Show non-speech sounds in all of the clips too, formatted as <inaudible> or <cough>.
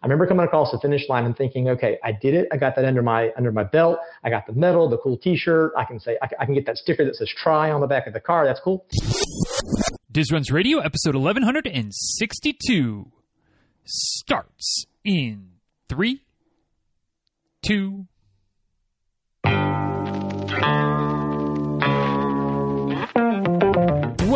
I remember coming across the finish line and thinking, okay, I did it. I got that under my under my belt. I got the medal, the cool T-shirt. I can say I, I can get that sticker that says "Try" on the back of the car. That's cool. Diz Runs Radio, episode 1162, starts in three, two.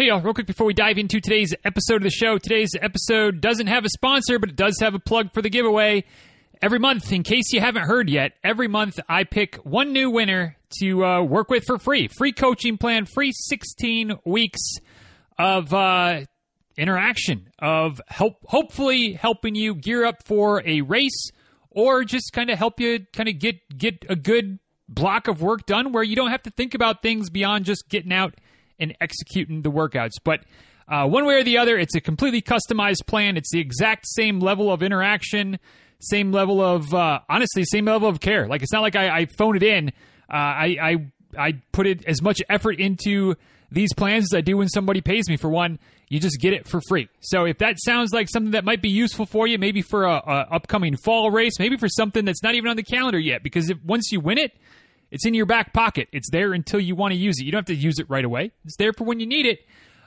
Hey, y'all, real quick before we dive into today's episode of the show, today's episode doesn't have a sponsor, but it does have a plug for the giveaway. Every month, in case you haven't heard yet, every month I pick one new winner to uh, work with for free. Free coaching plan, free 16 weeks of uh, interaction, of help, hopefully helping you gear up for a race or just kind of help you kind of get, get a good block of work done where you don't have to think about things beyond just getting out and executing the workouts. But uh, one way or the other, it's a completely customized plan. It's the exact same level of interaction, same level of uh, honestly, same level of care. Like it's not like I, I phone it in. Uh, I, I I put it as much effort into these plans as I do when somebody pays me for one. You just get it for free. So if that sounds like something that might be useful for you, maybe for a, a upcoming fall race, maybe for something that's not even on the calendar yet, because if once you win it, it's in your back pocket. It's there until you want to use it. You don't have to use it right away. It's there for when you need it.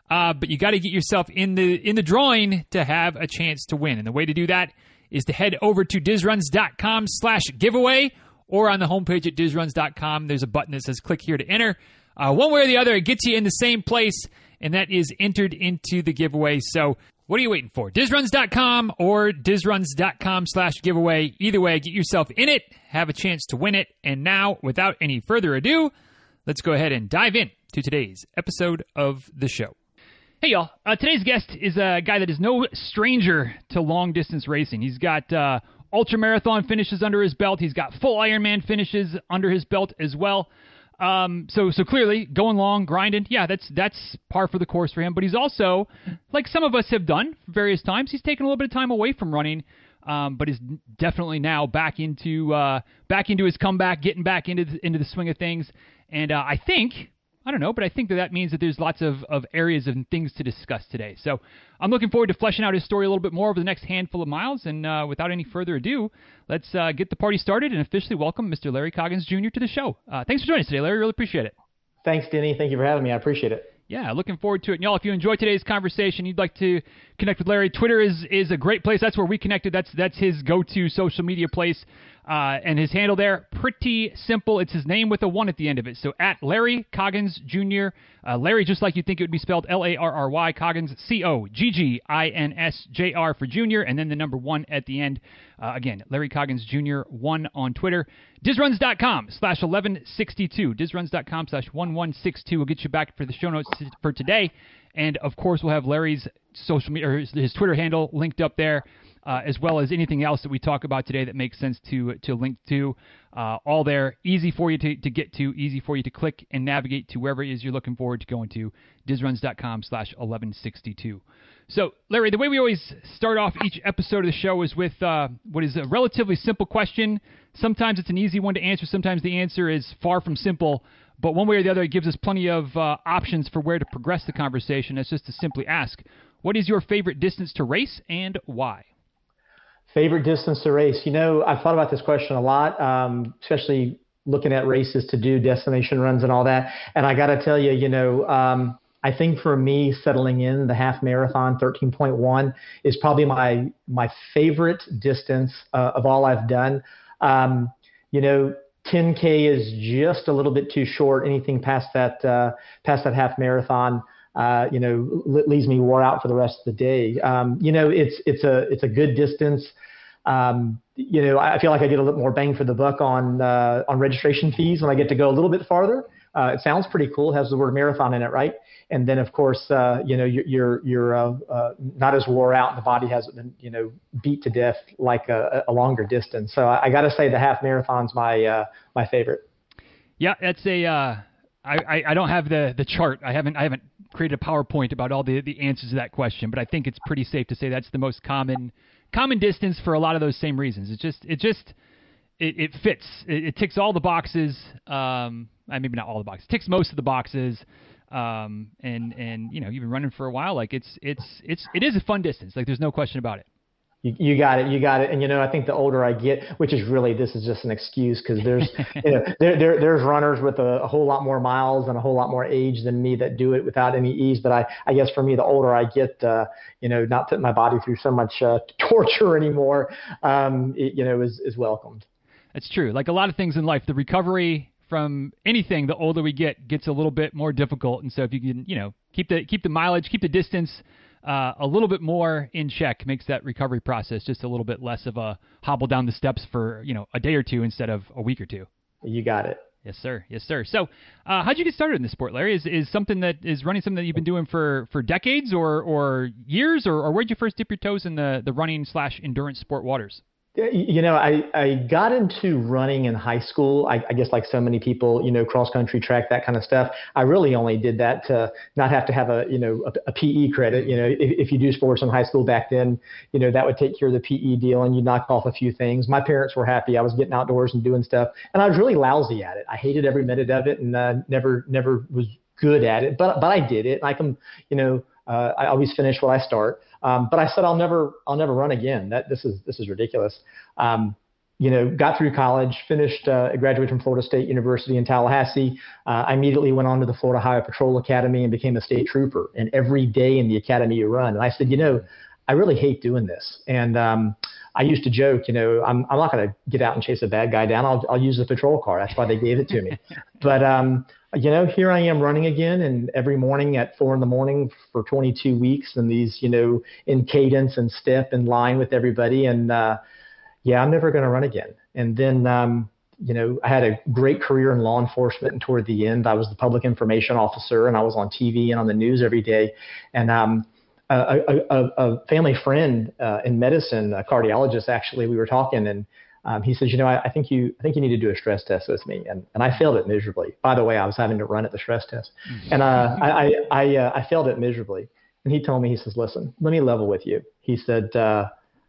Uh, but you got to get yourself in the in the drawing to have a chance to win. And the way to do that is to head over to dizruns.com slash giveaway or on the homepage at dizruns.com. There's a button that says click here to enter. Uh, one way or the other, it gets you in the same place, and that is entered into the giveaway. So what are you waiting for? Dizruns.com or dizruns.com slash giveaway. Either way, get yourself in it, have a chance to win it. And now, without any further ado, let's go ahead and dive in to today's episode of the show. Hey, y'all. Uh, today's guest is a guy that is no stranger to long distance racing. He's got uh, ultra marathon finishes under his belt, he's got full Ironman finishes under his belt as well. Um, so so clearly going long, grinding, yeah, that's that's par for the course for him. But he's also, like some of us have done various times, he's taken a little bit of time away from running, um, but is definitely now back into uh, back into his comeback, getting back into the, into the swing of things. And uh, I think I don't know, but I think that that means that there's lots of, of areas and things to discuss today. So I'm looking forward to fleshing out his story a little bit more over the next handful of miles. And uh, without any further ado, let's uh, get the party started and officially welcome Mr. Larry Coggins Jr. to the show. Uh, thanks for joining us today, Larry. Really appreciate it. Thanks, Denny. Thank you for having me. I appreciate it. Yeah, looking forward to it. And y'all, if you enjoyed today's conversation, you'd like to connect with Larry, Twitter is is a great place. That's where we connected. That's that's his go-to social media place. Uh, and his handle there, pretty simple. It's his name with a one at the end of it. So at Larry Coggins Jr. Uh, Larry, just like you think it would be spelled L A R R Y, Coggins, C O G G I N S J R for Junior, and then the number one at the end. Uh, again, Larry Coggins Jr. one on Twitter. Dizruns.com slash 1162. Dizruns.com slash 1162 will get you back for the show notes for today. And of course, we'll have Larry's social media or his, his Twitter handle linked up there uh, as well as anything else that we talk about today that makes sense to to link to. Uh, all there, easy for you to, to get to, easy for you to click and navigate to wherever it is you're looking forward to going to. Dizruns.com slash 1162. So, Larry, the way we always start off each episode of the show is with uh, what is a relatively simple question. Sometimes it's an easy one to answer, sometimes the answer is far from simple. But one way or the other, it gives us plenty of uh, options for where to progress the conversation. It's just to simply ask, what is your favorite distance to race and why? Favorite distance to race? You know, I've thought about this question a lot, um, especially looking at races to do destination runs and all that. And I got to tell you, you know, um, I think for me, settling in the half marathon 13.1 is probably my my favorite distance uh, of all I've done. Um, you know, 10k is just a little bit too short. Anything past that uh, past that half marathon uh, you know, leaves me wore out for the rest of the day. Um, you know, it's it's a it's a good distance. Um, you know, I feel like I get a little more bang for the buck on uh, on registration fees when I get to go a little bit farther, uh, it sounds pretty cool. It has the word marathon in it, right? And then, of course, uh, you know, you're you're, you're uh, uh, not as wore out, and the body hasn't been, you know, beat to death like a, a longer distance. So I, I got to say, the half marathon's my uh, my favorite. Yeah, that's a. Uh, I, I don't have the the chart. I haven't I haven't created a PowerPoint about all the the answers to that question, but I think it's pretty safe to say that's the most common common distance for a lot of those same reasons. It just it just it, it fits. It, it, ticks all the boxes. Um, maybe not all the boxes. Ticks most of the boxes. Um, and and you know you've been running for a while. Like it's it's it's it is a fun distance. Like there's no question about it. You, you got it. You got it. And you know, I think the older I get, which is really this is just an excuse because there's <laughs> you know there, there there's runners with a, a, whole lot more miles and a whole lot more age than me that do it without any ease. But I I guess for me, the older I get, uh, you know, not putting my body through so much uh, <laughs> torture anymore, um, it, you know, is is welcomed. That's true. Like a lot of things in life, the recovery from anything, the older we get, gets a little bit more difficult. And so if you can, you know, keep the keep the mileage, keep the distance uh, a little bit more in check makes that recovery process just a little bit less of a hobble down the steps for you know a day or two instead of a week or two. You got it. Yes, sir. Yes, sir. So, uh, how'd you get started in the sport, Larry? Is is something that is running something that you've been doing for, for decades or, or years, or, or where'd you first dip your toes in the, the running slash endurance sport waters? You know, I, I got into running in high school. I, I guess like so many people, you know, cross country track, that kind of stuff. I really only did that to not have to have a, you know, a, a PE credit. You know, if, if you do sports in high school back then, you know, that would take care of the PE deal and you knock off a few things. My parents were happy. I was getting outdoors and doing stuff and I was really lousy at it. I hated every minute of it and uh, never, never was good at it, but, but I did it. I can, you know, uh, I always finish what I start. Um, but I said I'll never I'll never run again. That this is this is ridiculous. Um, you know, got through college, finished, uh, graduated from Florida State University in Tallahassee. Uh, I immediately went on to the Florida Highway Patrol Academy and became a state trooper. And every day in the academy you run. And I said, you know, I really hate doing this. And um, I used to joke, you know, I'm, I'm not going to get out and chase a bad guy down. I'll, I'll use the patrol car. That's why they gave it to me. <laughs> but um, you know, here I am running again, and every morning at four in the morning for 22 weeks, and these, you know, in cadence and step in line with everybody. And uh, yeah, I'm never going to run again. And then, um, you know, I had a great career in law enforcement, and toward the end, I was the public information officer, and I was on TV and on the news every day. And um, a, a, a family friend uh, in medicine, a cardiologist, actually, we were talking, and um, he says, you know, I, I, think you, I think you need to do a stress test with me, and and I failed it miserably. By the way, I was having to run at the stress test, mm-hmm. and uh, I I I, uh, I failed it miserably. And he told me, he says, listen, let me level with you. He said, uh,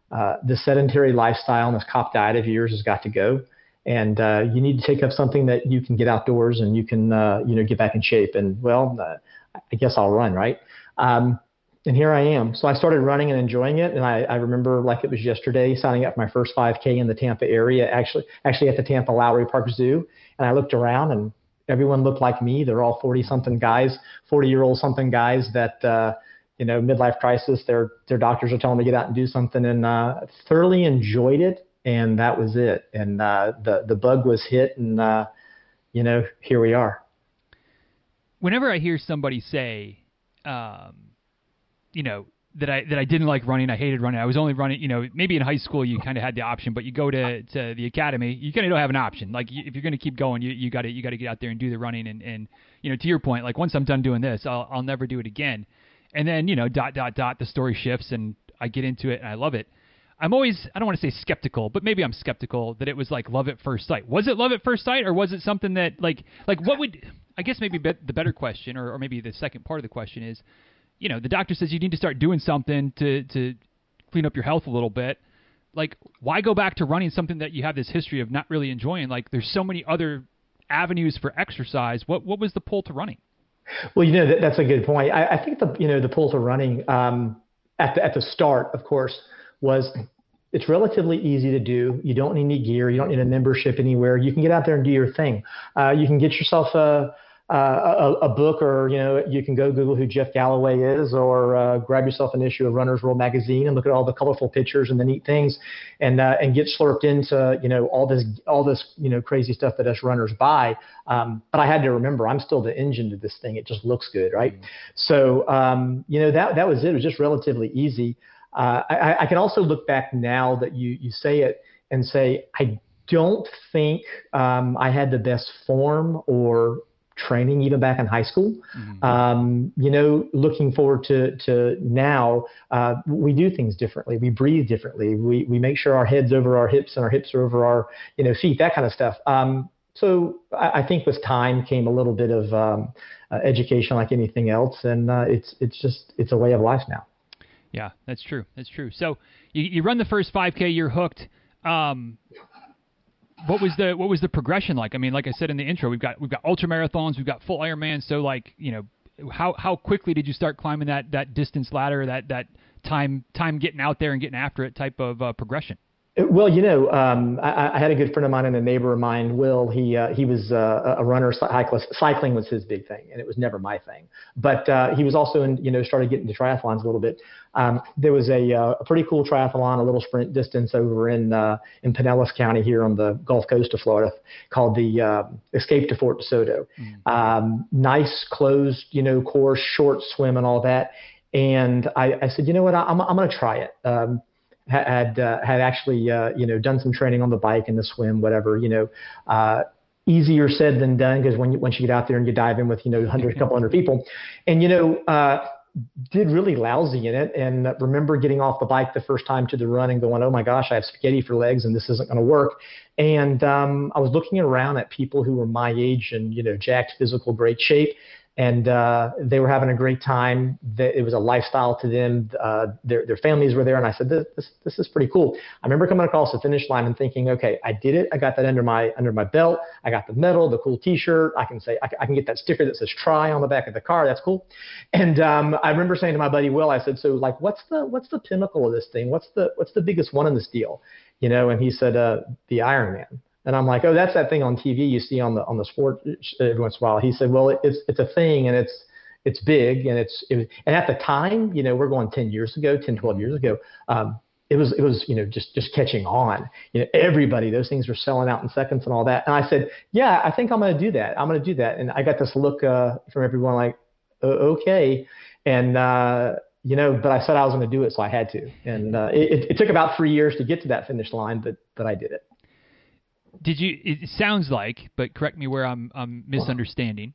uh, the sedentary lifestyle and this cop diet of yours has got to go, and uh, you need to take up something that you can get outdoors and you can, uh, you know, get back in shape. And well, uh, I guess I'll run, right? Um, and here I am. So I started running and enjoying it. And I, I remember like it was yesterday signing up for my first 5K in the Tampa area, actually, actually at the Tampa Lowry Park Zoo. And I looked around and everyone looked like me. They're all 40 something guys, 40 year old something guys that, uh, you know, midlife crisis. Their their doctors are telling them to get out and do something, and uh, thoroughly enjoyed it. And that was it. And uh, the the bug was hit, and uh, you know, here we are. Whenever I hear somebody say, um, you know that I that I didn't like running. I hated running. I was only running. You know, maybe in high school you kind of had the option, but you go to to the academy, you kind of don't have an option. Like if you're going to keep going, you you got to you got to get out there and do the running. And and you know, to your point, like once I'm done doing this, I'll I'll never do it again. And then you know, dot dot dot, the story shifts, and I get into it, and I love it. I'm always I don't want to say skeptical, but maybe I'm skeptical that it was like love at first sight. Was it love at first sight, or was it something that like like what would I guess maybe be, the better question, or, or maybe the second part of the question is you know, the doctor says you need to start doing something to to clean up your health a little bit. Like, why go back to running something that you have this history of not really enjoying? Like, there's so many other avenues for exercise. What what was the pull to running? Well, you know, that, that's a good point. I, I, think the you know the pull to running um, at the at the start, of course, was it's relatively easy to do. You don't need any gear. You don't need a membership anywhere. You can get out there and do your thing. Uh, you can get yourself a uh, a, a, book, or you know, you can go Google who Jeff Galloway is, or uh, grab yourself an issue of Runner's World magazine and look at all the colorful pictures and the neat things, and uh, and get slurped into you know all this all this you know crazy stuff that us runners buy. Um, but I had to remember, I'm still the engine to this thing. It just looks good, right? Mm-hmm. So um, you know that that was it. It was just relatively easy. Uh, I, I can also look back now that you you say it and say I don't think um, I had the best form or training even back in high school. Mm-hmm. Um, you know, looking forward to to now, uh, we do things differently. We breathe differently. We we make sure our heads over our hips and our hips are over our you know feet. That kind of stuff. Um, so I, I, think with time came a little bit of um, uh, education, like anything else, and uh, it's it's just it's a way of life now. Yeah, that's true. That's true. So you, you run the first 5K, you're hooked. Um, what was the what was the progression like? I mean, like I said in the intro, we've got we've got ultra marathons, we've got full Ironman. So like you know, how how quickly did you start climbing that that distance ladder, that that time time getting out there and getting after it type of uh, progression? Well, you know, um, I, I, had a good friend of mine and a neighbor of mine, Will. He uh, he was uh, a runner, cyclist. Cycling was his big thing, and it was never my thing. But uh, he was also in, you know, started getting into triathlons a little bit. Um, there was a, uh, a pretty cool triathlon, a little sprint distance over in uh, in Pinellas County here on the Gulf Coast of Florida, called the uh, Escape to Fort DeSoto. Mm-hmm. Um, nice closed, you know, course, short swim, and all that. And I, I said, you know what, I, I'm I'm going to try it. Had uh, had actually uh, you know done some training on the bike and the swim, whatever. You know, uh, easier said than done because when you, once you get out there and you dive in with you know hundred <laughs> couple hundred people, and you know. Uh, did really lousy in it and remember getting off the bike the first time to the run and going, oh my gosh, I have spaghetti for legs and this isn't going to work. And um, I was looking around at people who were my age and, you know, jacked, physical, great shape and uh, they were having a great time. It was a lifestyle to them. Uh, their their families were there, and I said, this, this, this is pretty cool. I remember coming across the finish line and thinking, okay, I did it. I got that under my under my belt. I got the medal, the cool T-shirt. I can say I, I can get that sticker that says "Try" on the back of the car. That's cool. And um, I remember saying to my buddy Will, I said, so like, what's the what's the pinnacle of this thing? What's the what's the biggest one in this deal? You know, and he said, uh, the Ironman. And I'm like, oh, that's that thing on TV you see on the on the sport every once in a while. He said, well, it's it's a thing and it's it's big and it's it was, and at the time, you know, we're going 10 years ago, 10, 12 years ago. Um, it was it was you know just just catching on. You know, everybody those things were selling out in seconds and all that. And I said, yeah, I think I'm going to do that. I'm going to do that. And I got this look uh, from everyone like, okay. And uh, you know, but I said I was going to do it, so I had to. And uh, it, it took about three years to get to that finish line, but but I did it did you? It sounds like, but correct me where I'm, I'm misunderstanding.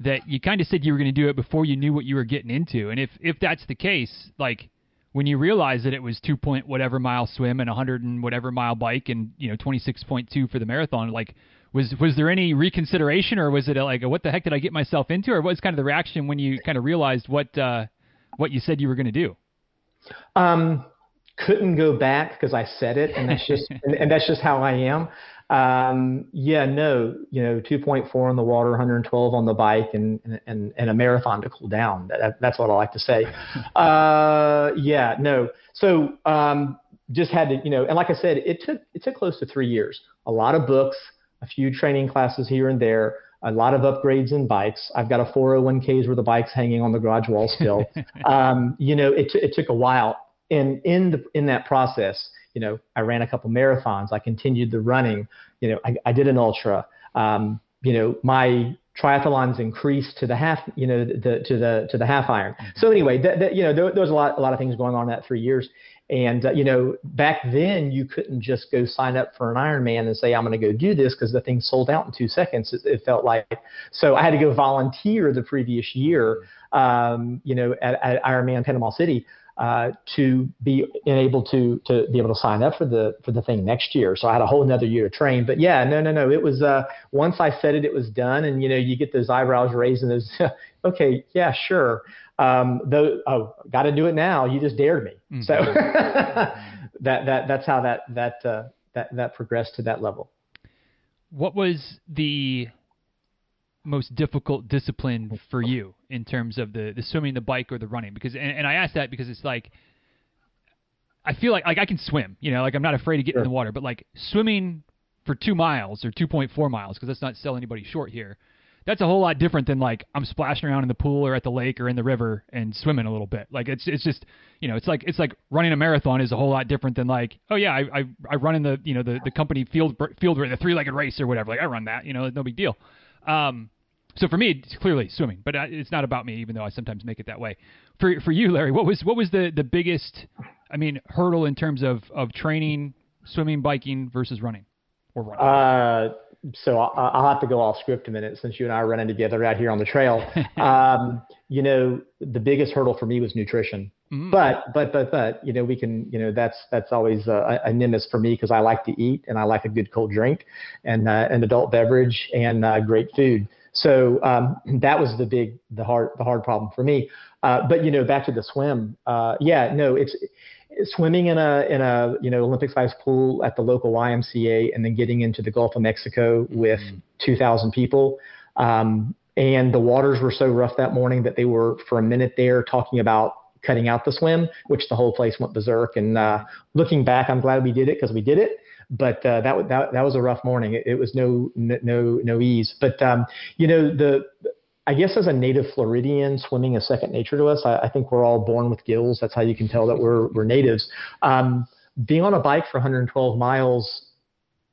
That you kind of said you were going to do it before you knew what you were getting into, and if if that's the case, like when you realized that it was two point whatever mile swim and a hundred and whatever mile bike, and you know twenty six point two for the marathon, like was was there any reconsideration, or was it like what the heck did I get myself into, or what was kind of the reaction when you kind of realized what uh, what you said you were going to do? Um, couldn't go back because I said it, and that's just <laughs> and, and, that's just how I am. Um, yeah, no, you know, 2.4 on the water, 112 on the bike, and and and a marathon to cool down. That, that's what I like to say. <laughs> uh, yeah, no. So um, just had to, you know, and like I said, it took it took close to three years. A lot of books, a few training classes here and there, a lot of upgrades in bikes. I've got a 401ks where the bike's hanging on the garage wall still. <laughs> um, you know, it, t- it took a while. And in the, in that process, you know, I ran a couple marathons. I continued the running. You know, I, I did an ultra. Um, you know, my triathlons increased to the half, you know, the, to the to the half iron. Mm-hmm. So anyway, that, that, you know, there, there, was a lot a lot of things going on in that three years. And uh, you know, back then you couldn't just go sign up for an Ironman and say I'm going to go do this because the thing sold out in two seconds. It, it, felt like so I had to go volunteer the previous year, um, you know, at, at Ironman Panama City uh, to be able to to be able to sign up for the for the thing next year. So I had a whole another year to train. But yeah, no, no, no. It was uh, once I said it, it was done. And you know, you get those eyebrows raised and those, <laughs> okay, yeah, sure. Um, though, oh, got to do it now. You just dared me. Mm-hmm. So <laughs> that that that's how that that uh, that that progressed to that level. What was the most difficult discipline for you in terms of the, the swimming, the bike, or the running? Because and, and I ask that because it's like I feel like like I can swim, you know, like I'm not afraid to get sure. in the water, but like swimming for two miles or 2.4 miles, because let's not sell anybody short here. That's a whole lot different than like I'm splashing around in the pool or at the lake or in the river and swimming a little bit. Like it's it's just you know it's like it's like running a marathon is a whole lot different than like oh yeah I I, I run in the you know the the company field field the three legged race or whatever like I run that you know no big deal. Um, so for me, it's clearly swimming, but it's not about me, even though I sometimes make it that way. For for you, Larry, what was what was the the biggest, I mean, hurdle in terms of of training, swimming, biking versus running, or running? Uh, so I'll, I'll, have to go off script a minute since you and I are running together out here on the trail. <laughs> um, you know, the biggest hurdle for me was nutrition. Mm-hmm. But but but but you know we can you know that's that's always a, a nimbus for me because I like to eat and I like a good cold drink and uh, an adult beverage and uh, great food. So um, that was the big the hard the hard problem for me. Uh, but you know back to the swim. Uh, yeah, no, it's swimming in a in a you know Olympic sized pool at the local YMCA and then getting into the Gulf of Mexico with mm-hmm. 2,000 people. Um, and the waters were so rough that morning that they were for a minute there talking about cutting out the swim, which the whole place went berserk. And uh, looking back, I'm glad we did it because we did it. But uh, that that that was a rough morning. It, it was no no no ease. But um, you know the I guess as a native Floridian, swimming is second nature to us. I, I, think we're all born with gills. That's how you can tell that we're we're natives. Um, being on a bike for 112 miles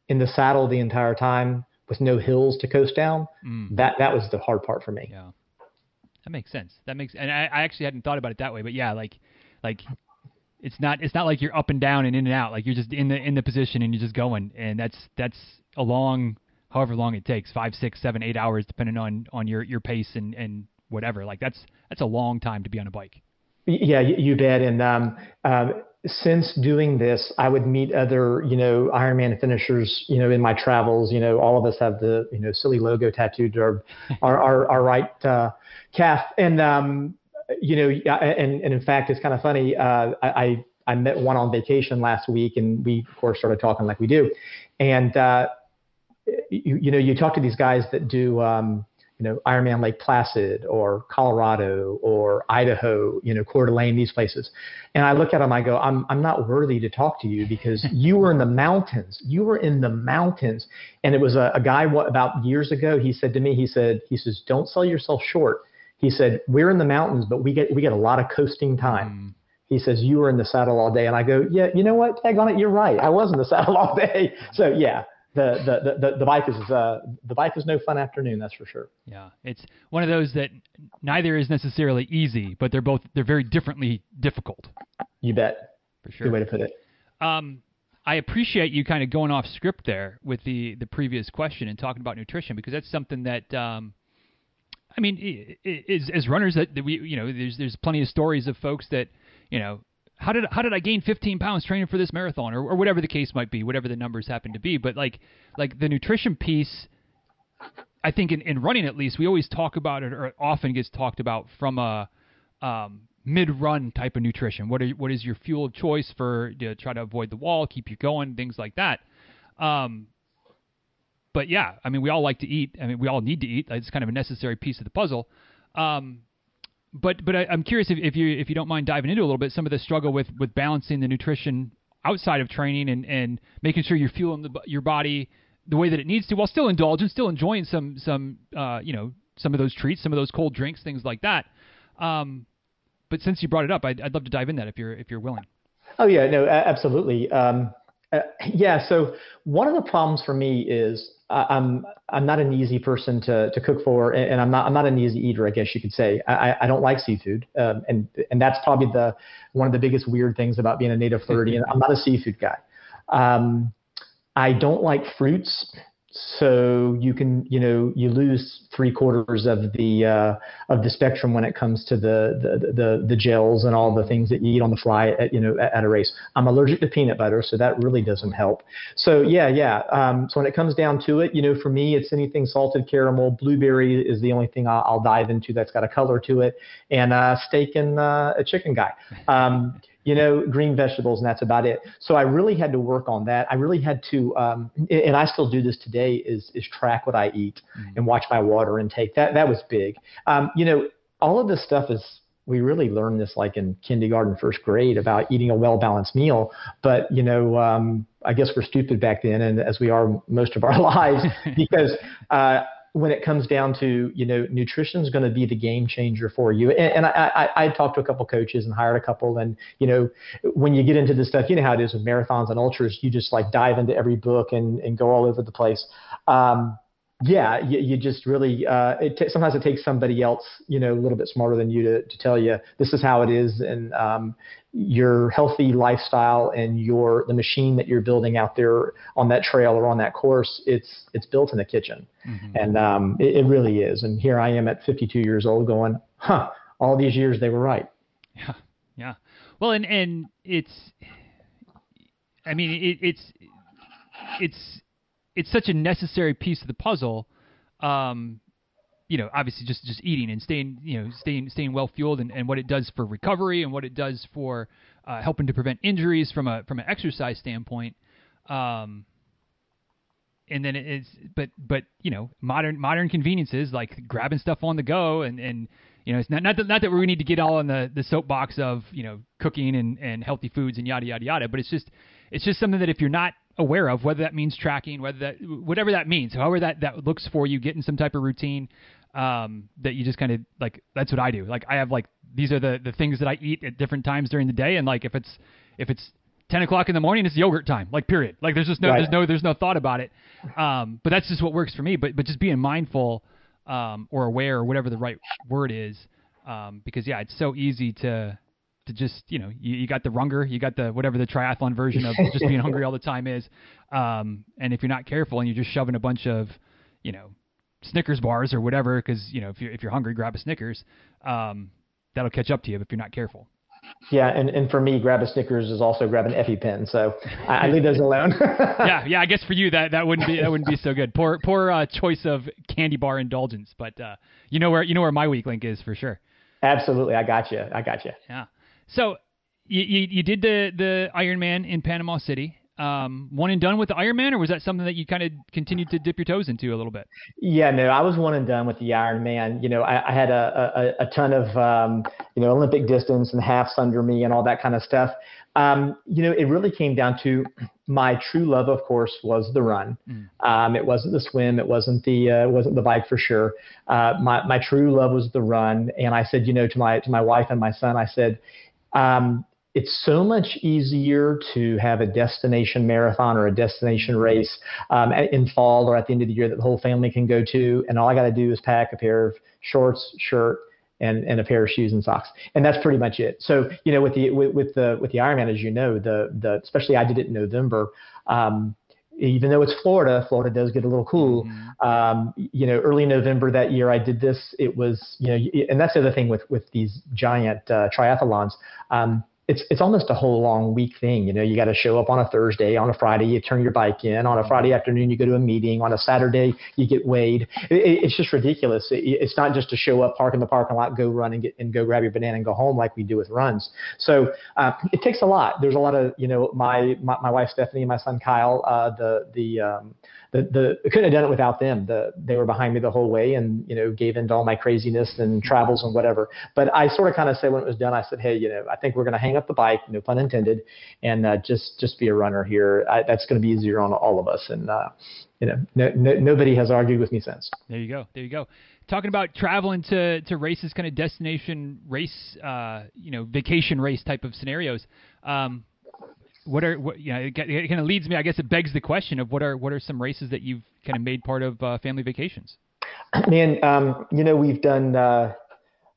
in the saddle the entire time with no hills to coast down, mm. that that was the hard part for me. Yeah, that makes sense. That makes, and I, I actually hadn't thought about it that way. But yeah, like like it's not it's not like you're up and down and in and out. Like you're just in the in the position and you're just going, and that's that's a long however long it takes five six seven eight hours depending on on your your pace and and whatever. Like that's that's a long time to be on a bike. Yeah you bet. And um, um, since doing this i would meet other you know ironman finishers you know in my travels. You know all of us have the you know silly logo tattooed our our, our, our right uh, calf. And um, you know and, and in fact it's kind of funny uh, I, I met one on vacation last week and we of course started talking like we do and uh, you, you know, you talk to these guys that do, um, you know, Ironman Lake Placid or Colorado or Idaho, you know, Coeur d'Alene, these places. And I look at them, I go, I'm, I'm not worthy to talk to you because <laughs> you were in the mountains. You were in the mountains. And it was a, a guy what, about years ago, he said to me, he said, he says, don't sell yourself short. He said, we're in the mountains, but we get, we get a lot of coasting time. Mm. He says, you were in the saddle all day. And I go, yeah, you know what? Tag on it. You're right. I was in the <laughs> saddle all day. So yeah, the, the, the, the bike is uh, the bike is no fun afternoon that's for sure yeah it's one of those that neither is necessarily easy but they're both they're very differently difficult you bet for sure good way to put it um, I appreciate you kind of going off script there with the the previous question and talking about nutrition because that's something that um, I mean, as, as runners that, that we, you know, there's there's plenty of stories of folks that, you know, how did how did I gain 15 pounds training for this marathon or, or whatever the case might be, whatever the numbers happen to be. But like like the nutrition piece, I think in, in running at least we always talk about it or it often gets talked about from a um, mid-run type of nutrition. What are what is your fuel of choice for to try to avoid the wall, keep you going, things like that. Um, but yeah, I mean, we all like to eat. I mean, we all need to eat. It's kind of a necessary piece of the puzzle. Um, but but I, am curious if, if you if you don't mind diving into a little bit some of the struggle with with balancing the nutrition outside of training and and making sure you're fueling the, your body the way that it needs to while still indulging, still enjoying some some uh, you know some of those treats, some of those cold drinks, things like that. Um, but since you brought it up, I'd, I'd love to dive in that if you're if you're willing. Oh yeah, no, absolutely. Um, uh, yeah. So one of the problems for me is I'm I'm not an easy person to to cook for, and I'm not I'm not an easy eater, I guess you could say. I, I don't like seafood, um, and and that's probably the one of the biggest weird things about being a native Floridian. <laughs> I'm not a seafood guy. Um, I don't like fruits so you can you know you lose three quarters of the uh, of the spectrum when it comes to the, the the the gels and all the things that you eat on the fly at you know at, at a race. I'm allergic to peanut butter, so that really doesn't help. So yeah, yeah. Um, so when it comes down to it, you know, for me, it's anything salted caramel. Blueberry is the only thing I'll, I'll dive into that's got a color to it, and uh, steak and uh, a chicken guy. <laughs> Um, you know, green vegetables, and that's about it. So I really had to work on that. I really had to, um, and I still do this today, is is track what I eat mm-hmm. and watch my water intake. That that was big. Um, you know, all of this stuff is we really learned this like in kindergarten, first grade about eating a well balanced meal. But you know, um, I guess we're stupid back then, and as we are most of our <laughs> lives, because uh, when it comes down to you know nutrition is going to be the game changer for you. And, and I, I i talked to a couple coaches and hired a couple and you know when you get into this stuff you know how it is with marathons and ultras you just like dive into every book and and go all over the place. Um, yeah, you, you just really uh, it t- sometimes it takes somebody else, you know, a little bit smarter than you to, to tell you this is how it is, and um, your healthy lifestyle and your the machine that you're building out there on that trail or on that course, it's it's built in the kitchen, mm-hmm. and um, it, it really is. And here I am at 52 years old, going, huh, all these years they were right. Yeah, yeah. Well, and and it's, I mean, it, it's it's it's such a necessary piece of the puzzle. Um, you know, obviously just just eating and staying, you know, staying staying well fueled, and, and what it does for recovery and what it does for uh, helping to prevent injuries from a from an exercise standpoint. Um, and then it's but but you know modern modern conveniences like grabbing stuff on the go and and you know it's not not that, not that we need to get all on the the soapbox of you know cooking and and healthy foods and yada yada yada but it's just it's just something that if you're not aware of, whether that means tracking, whether that whatever that means, however that that looks for you, getting some type of routine um, that you just kind of like. That's what I do. Like I have like these are the the things that I eat at different times during the day, and like if it's if it's 10 o'clock in the morning it's yogurt time like period like there's just no right. there's no there's no thought about it um, but that's just what works for me but but just being mindful um, or aware or whatever the right word is um, because yeah it's so easy to to just you know you, you got the runger you got the whatever the triathlon version of just being hungry all the time is um, and if you're not careful and you're just shoving a bunch of you know snickers bars or whatever because you know if you're if you're hungry grab a snickers um, that'll catch up to you if you're not careful yeah, and, and for me, grab a Snickers is also grab an EpiPen, so I, I leave those alone. <laughs> yeah, yeah. I guess for you that, that wouldn't be that wouldn't be so good. Poor poor uh, choice of candy bar indulgence, but uh, you know where you know where my weak link is for sure. Absolutely, I got you. I got you. Yeah. So you, you, you did the the Ironman in Panama City. Um, one and done with the Ironman, or was that something that you kind of continued to dip your toes into a little bit? Yeah, no, I was one and done with the Ironman. You know, I, I had a, a, a ton of um, you know Olympic distance and halves under me and all that kind of stuff. Um, you know, it really came down to my true love, of course, was the run. Mm. Um, it wasn't the swim. It wasn't the uh, wasn't the bike for sure. Uh, my my true love was the run. And I said, you know, to my to my wife and my son, I said, um, it's so much easier to have a destination marathon or a destination race um, in fall or at the end of the year that the whole family can go to. And all I got to do is pack a pair of shorts, shirt, and, and a pair of shoes and socks, and that's pretty much it. So you know, with the with, with the with the Ironman, as you know, the the especially I did it in November. Um, even though it's Florida, Florida does get a little cool. Mm-hmm. Um, you know, early November that year, I did this. It was, you know, and that's the other thing with with these giant uh, triathlons. Um, it's it's almost a whole long week thing. You know, you got to show up on a Thursday, on a Friday, you turn your bike in. On a Friday afternoon, you go to a meeting. On a Saturday, you get weighed. It, it's just ridiculous. It, it's not just to show up, park in the parking lot, go run and get and go grab your banana and go home like we do with runs. So uh, it takes a lot. There's a lot of you know my my, my wife Stephanie and my son Kyle. Uh, the the um, the, the I couldn't have done it without them. The they were behind me the whole way and you know gave into all my craziness and travels and whatever. But I sort of kind of said when it was done, I said, hey, you know, I think we're going to hang up the bike, no pun intended, and uh, just just be a runner here. I, that's going to be easier on all of us. And uh, you know, no, no, nobody has argued with me since. There you go. There you go. Talking about traveling to, to races, kind of destination race, uh, you know, vacation race type of scenarios. Um, what are what you know it, it kind of leads me i guess it begs the question of what are what are some races that you've kind of made part of uh, family vacations <clears throat> man um, you know we've done uh,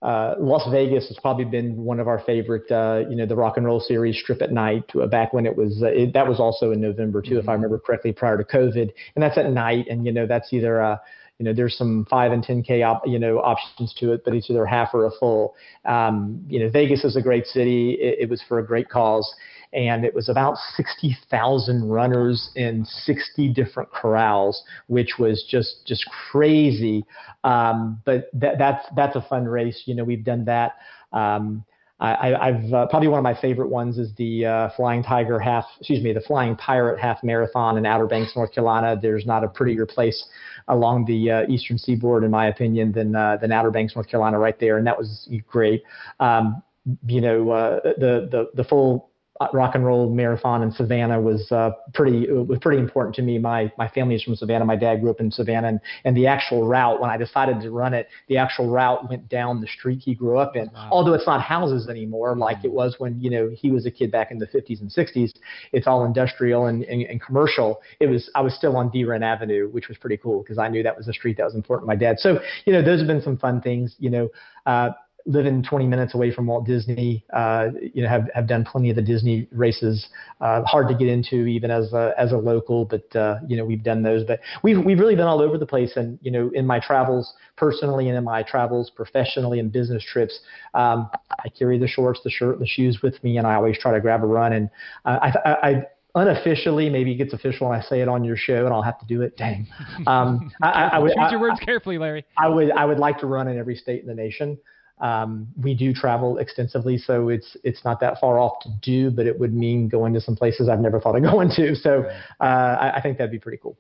uh, Las Vegas has probably been one of our favorite, uh, you know, the rock and roll series Strip at Night uh, back when it was, uh, it, that was also in November too, mm-hmm. if I mm-hmm. remember correctly, prior to COVID. And that's at night. And, you know, that's either, uh, you know, there's some five and 10K, op, you know, options to it, but it's either half or a full. Um, you know, Vegas is a great city. It, it was for a great cause and it was about 60,000 runners in 60 different corrals, which was just just crazy. Um, but that, that's that's a fun race. You know, we've done that. Um, I, have uh, probably one of my favorite ones is the uh, Flying Tiger half, excuse me, the Flying Pirate half marathon in Outer Banks, North Carolina. There's not a prettier place along the uh, eastern seaboard, in my opinion, than uh, than Outer Banks, North Carolina, right there, and that was great. Um, you know, uh, the the the full rock and roll marathon in Savannah was uh, pretty was pretty important to me. My my family is from Savannah. My dad grew up in Savannah, and, and the actual route when I decided to run it, the actual route went down the street he grew up in. Wow. Although it's not houses anymore like it was when you know he was a kid back in the 50s and 60s. It's all industrial and, and, and commercial. It was I was still on DeRenne Avenue, which was pretty cool because I knew that was a street that was important to my dad. So you know those have been some fun things. You know. Uh, living 20 minutes away from Walt Disney, uh, you know, have, have done plenty of the Disney races. Uh, hard to get into even as a, as a local, but uh, you know, we've done those. But we've we've really been all over the place, and you know, in my travels personally and in my travels professionally and business trips, um, I carry the shorts, the shirt, the shoes with me, and I always try to grab a run. And I, I, I unofficially, maybe it gets official when I say it on your show, and I'll have to do it. Dang. Um, I, I, would <laughs> choose your words carefully, Larry. I would I would like to run in every state in the nation. Um, we do travel extensively, so it's it's not that far off to do, but it would mean going to some places I've never thought of <laughs> going to. So uh, I, I, think that'd be pretty cool.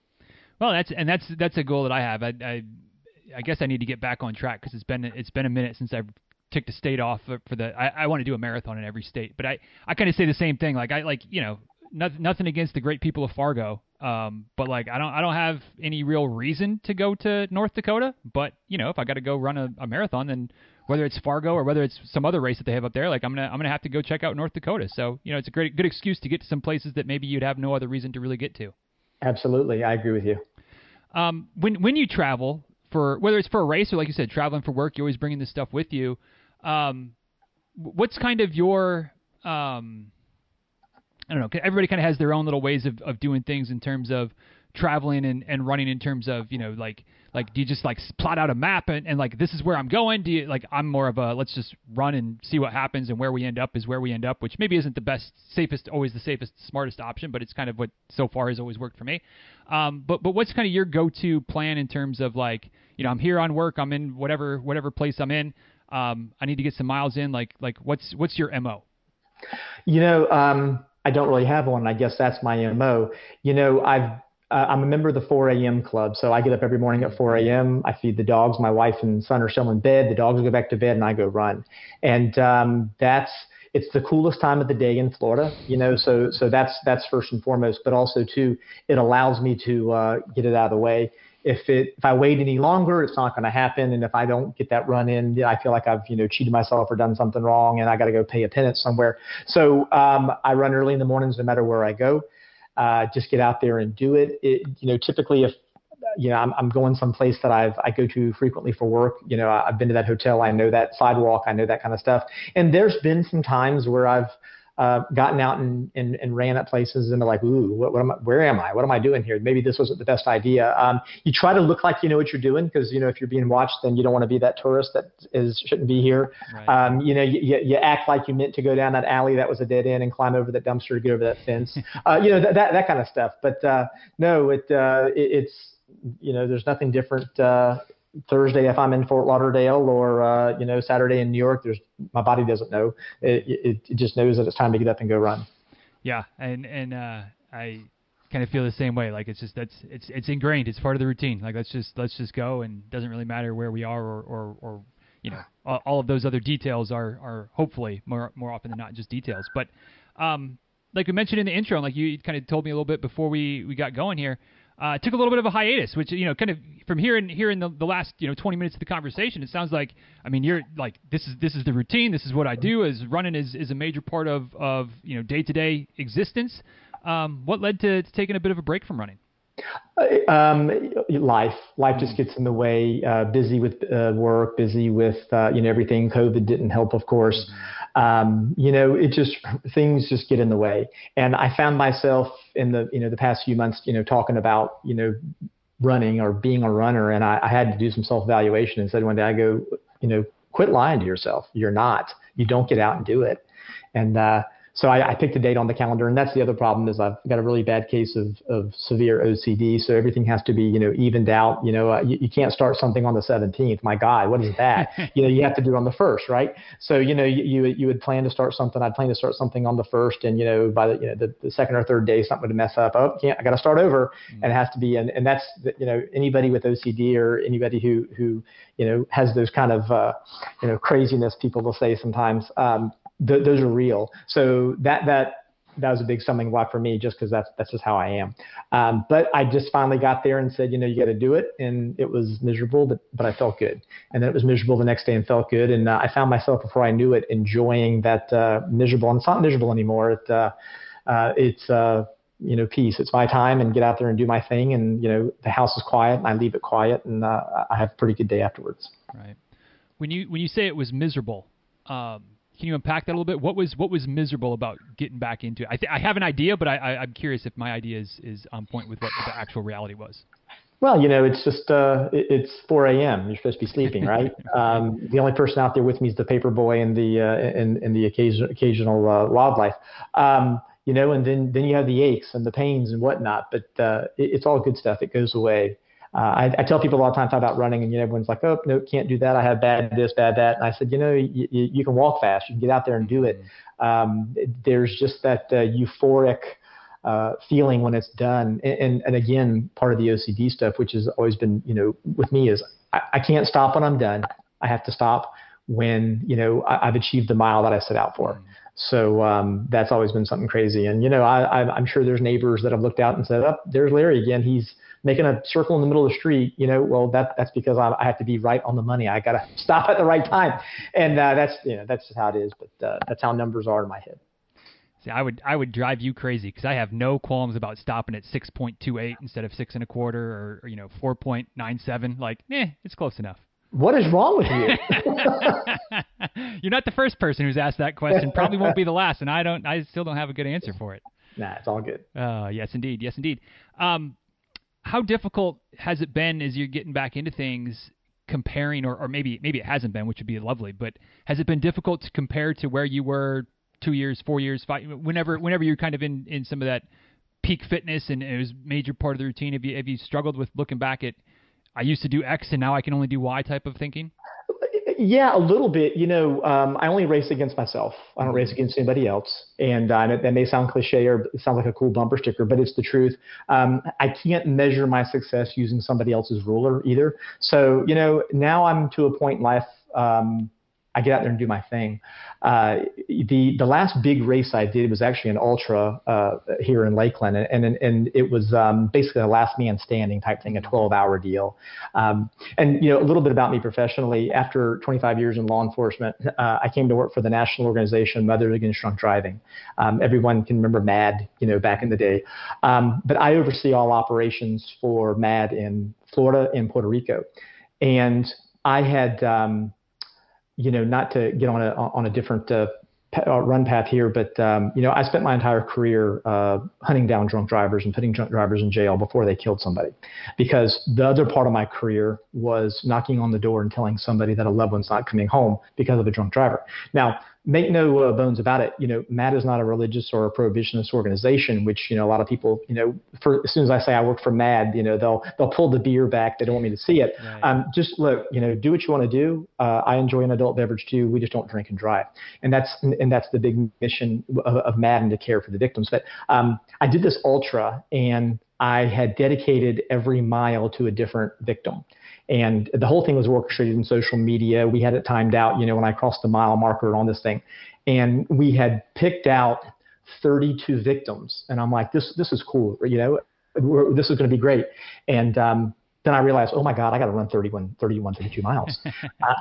Well, that's and that's that's a goal that I have. I I, I guess I need to get back on track because it's been it's been a minute since I've took the state off for, for the. I, I want to do a marathon in every state, but I I kind of say the same thing. Like I like you know nothing nothing against the great people of Fargo. Um, but like I don't I don't have any real reason to go to North Dakota. But you know if I got to go run a, a marathon, then whether it's Fargo or whether it's some other race that they have up there, like I'm gonna I'm gonna have to go check out North Dakota. So you know, it's a great good excuse to get to some places that maybe you'd have no other reason to really get to. Absolutely, I agree with you. Um, when when you travel for whether it's for a race or like you said, traveling for work, you're always bringing this stuff with you. Um, what's kind of your um, I don't know. Everybody kind of has their own little ways of, of doing things in terms of traveling and, and running in terms of you know like like do you just like plot out a map and, and like this is where i'm going? Do you like i'm more of a let's just run and see what happens and where we end up is where we end up which maybe isn't the best safest always the safest smartest option but it's kind of what so far has always worked for me. Um, but but what's kind of your go-to plan in terms of like you know i'm here on work i'm in whatever whatever place i'm in um, i need to get some miles in like like what's what's your mo you know um, i don't really have one. I guess that's my mo you know i've uh, I'm a member of the 4 a.m. club, so I get up every morning at 4 a.m. I feed the dogs. My wife and son are still in bed. The dogs go back to bed, and I go run. And um, that's it's the coolest time of the day in Florida, you know. So so that's that's first and foremost. But also too, it allows me to uh, get it out of the way. If it if I wait any longer, it's not going to happen. And if I don't get that run in, I feel like I've you know cheated myself or done something wrong, and I got to go pay a penance somewhere. So um, I run early in the mornings, no matter where I go uh, just get out there and do it. it you know, typically if you know I'm, I'm going someplace that I've I go to frequently for work. You know, I've been to that hotel. I know that sidewalk. I know that kind of stuff. And there's been some times where I've uh, gotten out and, and, and ran at places and they're like, ooh, what, what am I, where am I? What am I doing here? Maybe this wasn't the best idea. Um, you try to look like you know what you're doing because, you know, if you're being watched, then you don't want to be that tourist that is shouldn't be here. Right. Um, you know, you, you act like you meant to go down that alley that was a dead end and climb over that dumpster to get over that fence. <laughs> uh, you know, that, that, that kind of stuff. But uh, no, it, uh, it, it's, you know, there's nothing different uh, Thursday if I'm in Fort Lauderdale or uh, you know Saturday in New York. There's my body doesn't know. It, it, it just knows that it's time to get up and go run. Yeah, and and uh, I kind of feel the same way. Like it's just that's it's it's ingrained. It's part of the routine. Like let's just let's just go, and doesn't really matter where we are or or, or you know all, of those other details are are hopefully more more often than not just details. But um, like we mentioned in the intro, like you kind of told me a little bit before we we got going here uh, took a little bit of a hiatus, which you know, kind of from here and here in the, the last you know 20 minutes of the conversation, it sounds like I mean you're like this is this is the routine, this is what I do. Is running is, is a major part of of you know day to day existence. Um, what led to, to, taking a bit of a break from running? Uh, um, life, life just gets in the way. Uh, busy with uh, work, busy with uh, you know everything. COVID didn't help, of course. Um, you know, it just things just get in the way. And I found myself in the you know the past few months, you know, talking about you know running or being a runner, and I, I had to do some self evaluation and said one day I go, you know, quit lying to yourself. You're not. You don't get out and do it. And uh, so I, I, picked a date on the calendar, and that's the other problem is I've got a really bad case of, of severe OCD. So everything has to be, you know, evened out. You know, uh, you, you, can't start something on the 17th. My God, what is that? <laughs> you know, you have to do it on the first, right? So you know, you, you you would plan to start something. I'd plan to start something on the first, and you know, by the you know the, the second or third day, something would mess up. Oh, can't I got to start over, mm-hmm. and it has to be. And and that's you know anybody with OCD or anybody who who you know has those kind of uh, you know craziness people will say sometimes. Um, th- those are real. So that that that was a big stumbling block for me, just because that's that's just how I am. Um, but I just finally got there and said, you know, you got to do it, and it was miserable, but but I felt good, and then it was miserable the next day and felt good, and uh, I found myself before I knew it enjoying that uh, miserable, and it's not miserable anymore. It, uh, uh, it's uh, you know peace. It's my time, and get out there and do my thing, and you know the house is quiet, and I leave it quiet, and uh, I have a pretty good day afterwards. Right. When you when you say it was miserable. Um, can you unpack that a little bit? What was what was miserable about getting back into it? I, th- I have an idea, but I, I, am curious if my idea is, is on point with what the actual reality was. Well, you know, it's just uh, it, it's 4 a.m. You're supposed to be sleeping, <laughs> right? um, the only person out there with me is the paper boy and the uh, and, and the occasional occasional uh, wildlife. Um, you know, and then then you have the aches and the pains and whatnot, but uh, it, it's all good stuff. It goes away. Uh, I, I tell people all the time about running, and you know, everyone's like, "Oh, no, can't do that. I have bad this, bad that." And I said, you know, you, you can walk fast. You can get out there and do it. Um, there's just that uh, euphoric uh, feeling when it's done. And, and, and again, part of the OCD stuff, which has always been, you know, with me is I, I can't stop when I'm done. I have to stop when you know I, have achieved the mile that I set out for. So um, that's always been something crazy. And you know, I, I'm sure there's neighbors that have looked out and said, "Up oh, there's Larry again. He's making a circle in the middle of the street, you know, well, that that's because I, I have to be right on the money. I got to <laughs> stop at the right time, and uh, that's you know that's just how it is. But uh, that's how numbers are in my head. See, I would I would drive you crazy because I have no qualms about stopping at six point two eight instead of six and a quarter or, or you know four point nine seven. Like, eh, it's close enough. What is wrong with you? <laughs> You're not the first person who's asked that question. Probably won't be the last, and I don't. I still don't have a good answer for it. Nah, it's all good. Uh, yes, indeed. Yes, indeed. Um, how difficult has it been as you're getting back into things comparing or, or maybe maybe it hasn't been which would be lovely but has it been difficult to compare to where you were two years four years five whenever whenever you're kind of in in some of that peak fitness and it was major part of the routine have you have you struggled with looking back at i used to do x and now i can only do y type of thinking yeah, a little bit. You know, um, I only race against myself. I don't race mm-hmm. against anybody else. And uh, that may sound cliche or it sounds like a cool bumper sticker, but it's the truth. Um, I can't measure my success using somebody else's ruler either. So, you know, now I'm to a point in life um, I get out there and do my thing. Uh, the the last big race I did was actually an ultra uh, here in Lakeland, and and, and it was um, basically a last man standing type thing, a 12 hour deal. Um, and you know a little bit about me professionally. After 25 years in law enforcement, uh, I came to work for the national organization Mothers Against Drunk Driving. Um, everyone can remember MADD, you know, back in the day. Um, but I oversee all operations for MADD in Florida and Puerto Rico, and I had um, you know, not to get on a on a different uh, uh, run path here, but um, you know, I spent my entire career uh, hunting down drunk drivers and putting drunk drivers in jail before they killed somebody, because the other part of my career was knocking on the door and telling somebody that a loved one's not coming home because of a drunk driver. Now, make no uh, bones about it. You know, MADD is not a religious or a prohibitionist organization, which you know a lot of people, you know, for as soon as I say I work for MADD, you know, they'll they'll pull the beer back. They don't want me to see it. Right. Um, just look, you know, do what you want to do. Uh, I enjoy an adult beverage too. We just don't drink and drive, and that's and that's the big mission of, of MADD and to care for the victims. But um, I did this ultra, and I had dedicated every mile to a different victim. And the whole thing was orchestrated in social media. We had it timed out, you know, when I crossed the mile marker on this thing. And we had picked out 32 victims. And I'm like, this, this is cool, you know, this is going to be great. And um, then I realized, oh my God, I got to run 31, 31, 32 miles. <laughs> uh,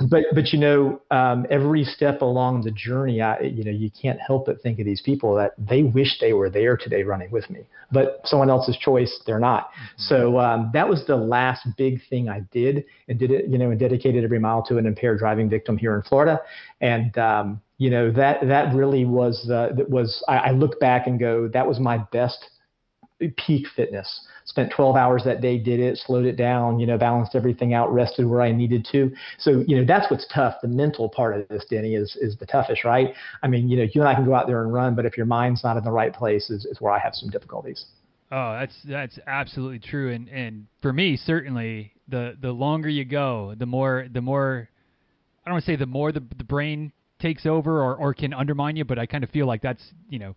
but, but you know, um, every step along the journey, I, you know, you can't help but think of these people that they wish they were there today running with me, but someone else's choice, they're not. Mm-hmm. So um, that was the last big thing I did and did it, you know, and dedicated every mile to an impaired driving victim here in Florida. And, um, you know, that, that really was, uh, that was, I, I look back and go, that was my best peak fitness. Spent 12 hours that day, did it, slowed it down, you know, balanced everything out, rested where I needed to. So, you know, that's what's tough. The mental part of this, Denny, is is the toughest, right? I mean, you know, you and I can go out there and run, but if your mind's not in the right place, is, is where I have some difficulties. Oh, that's that's absolutely true. And and for me, certainly, the the longer you go, the more the more I don't want to say the more the the brain takes over or, or can undermine you, but I kind of feel like that's you know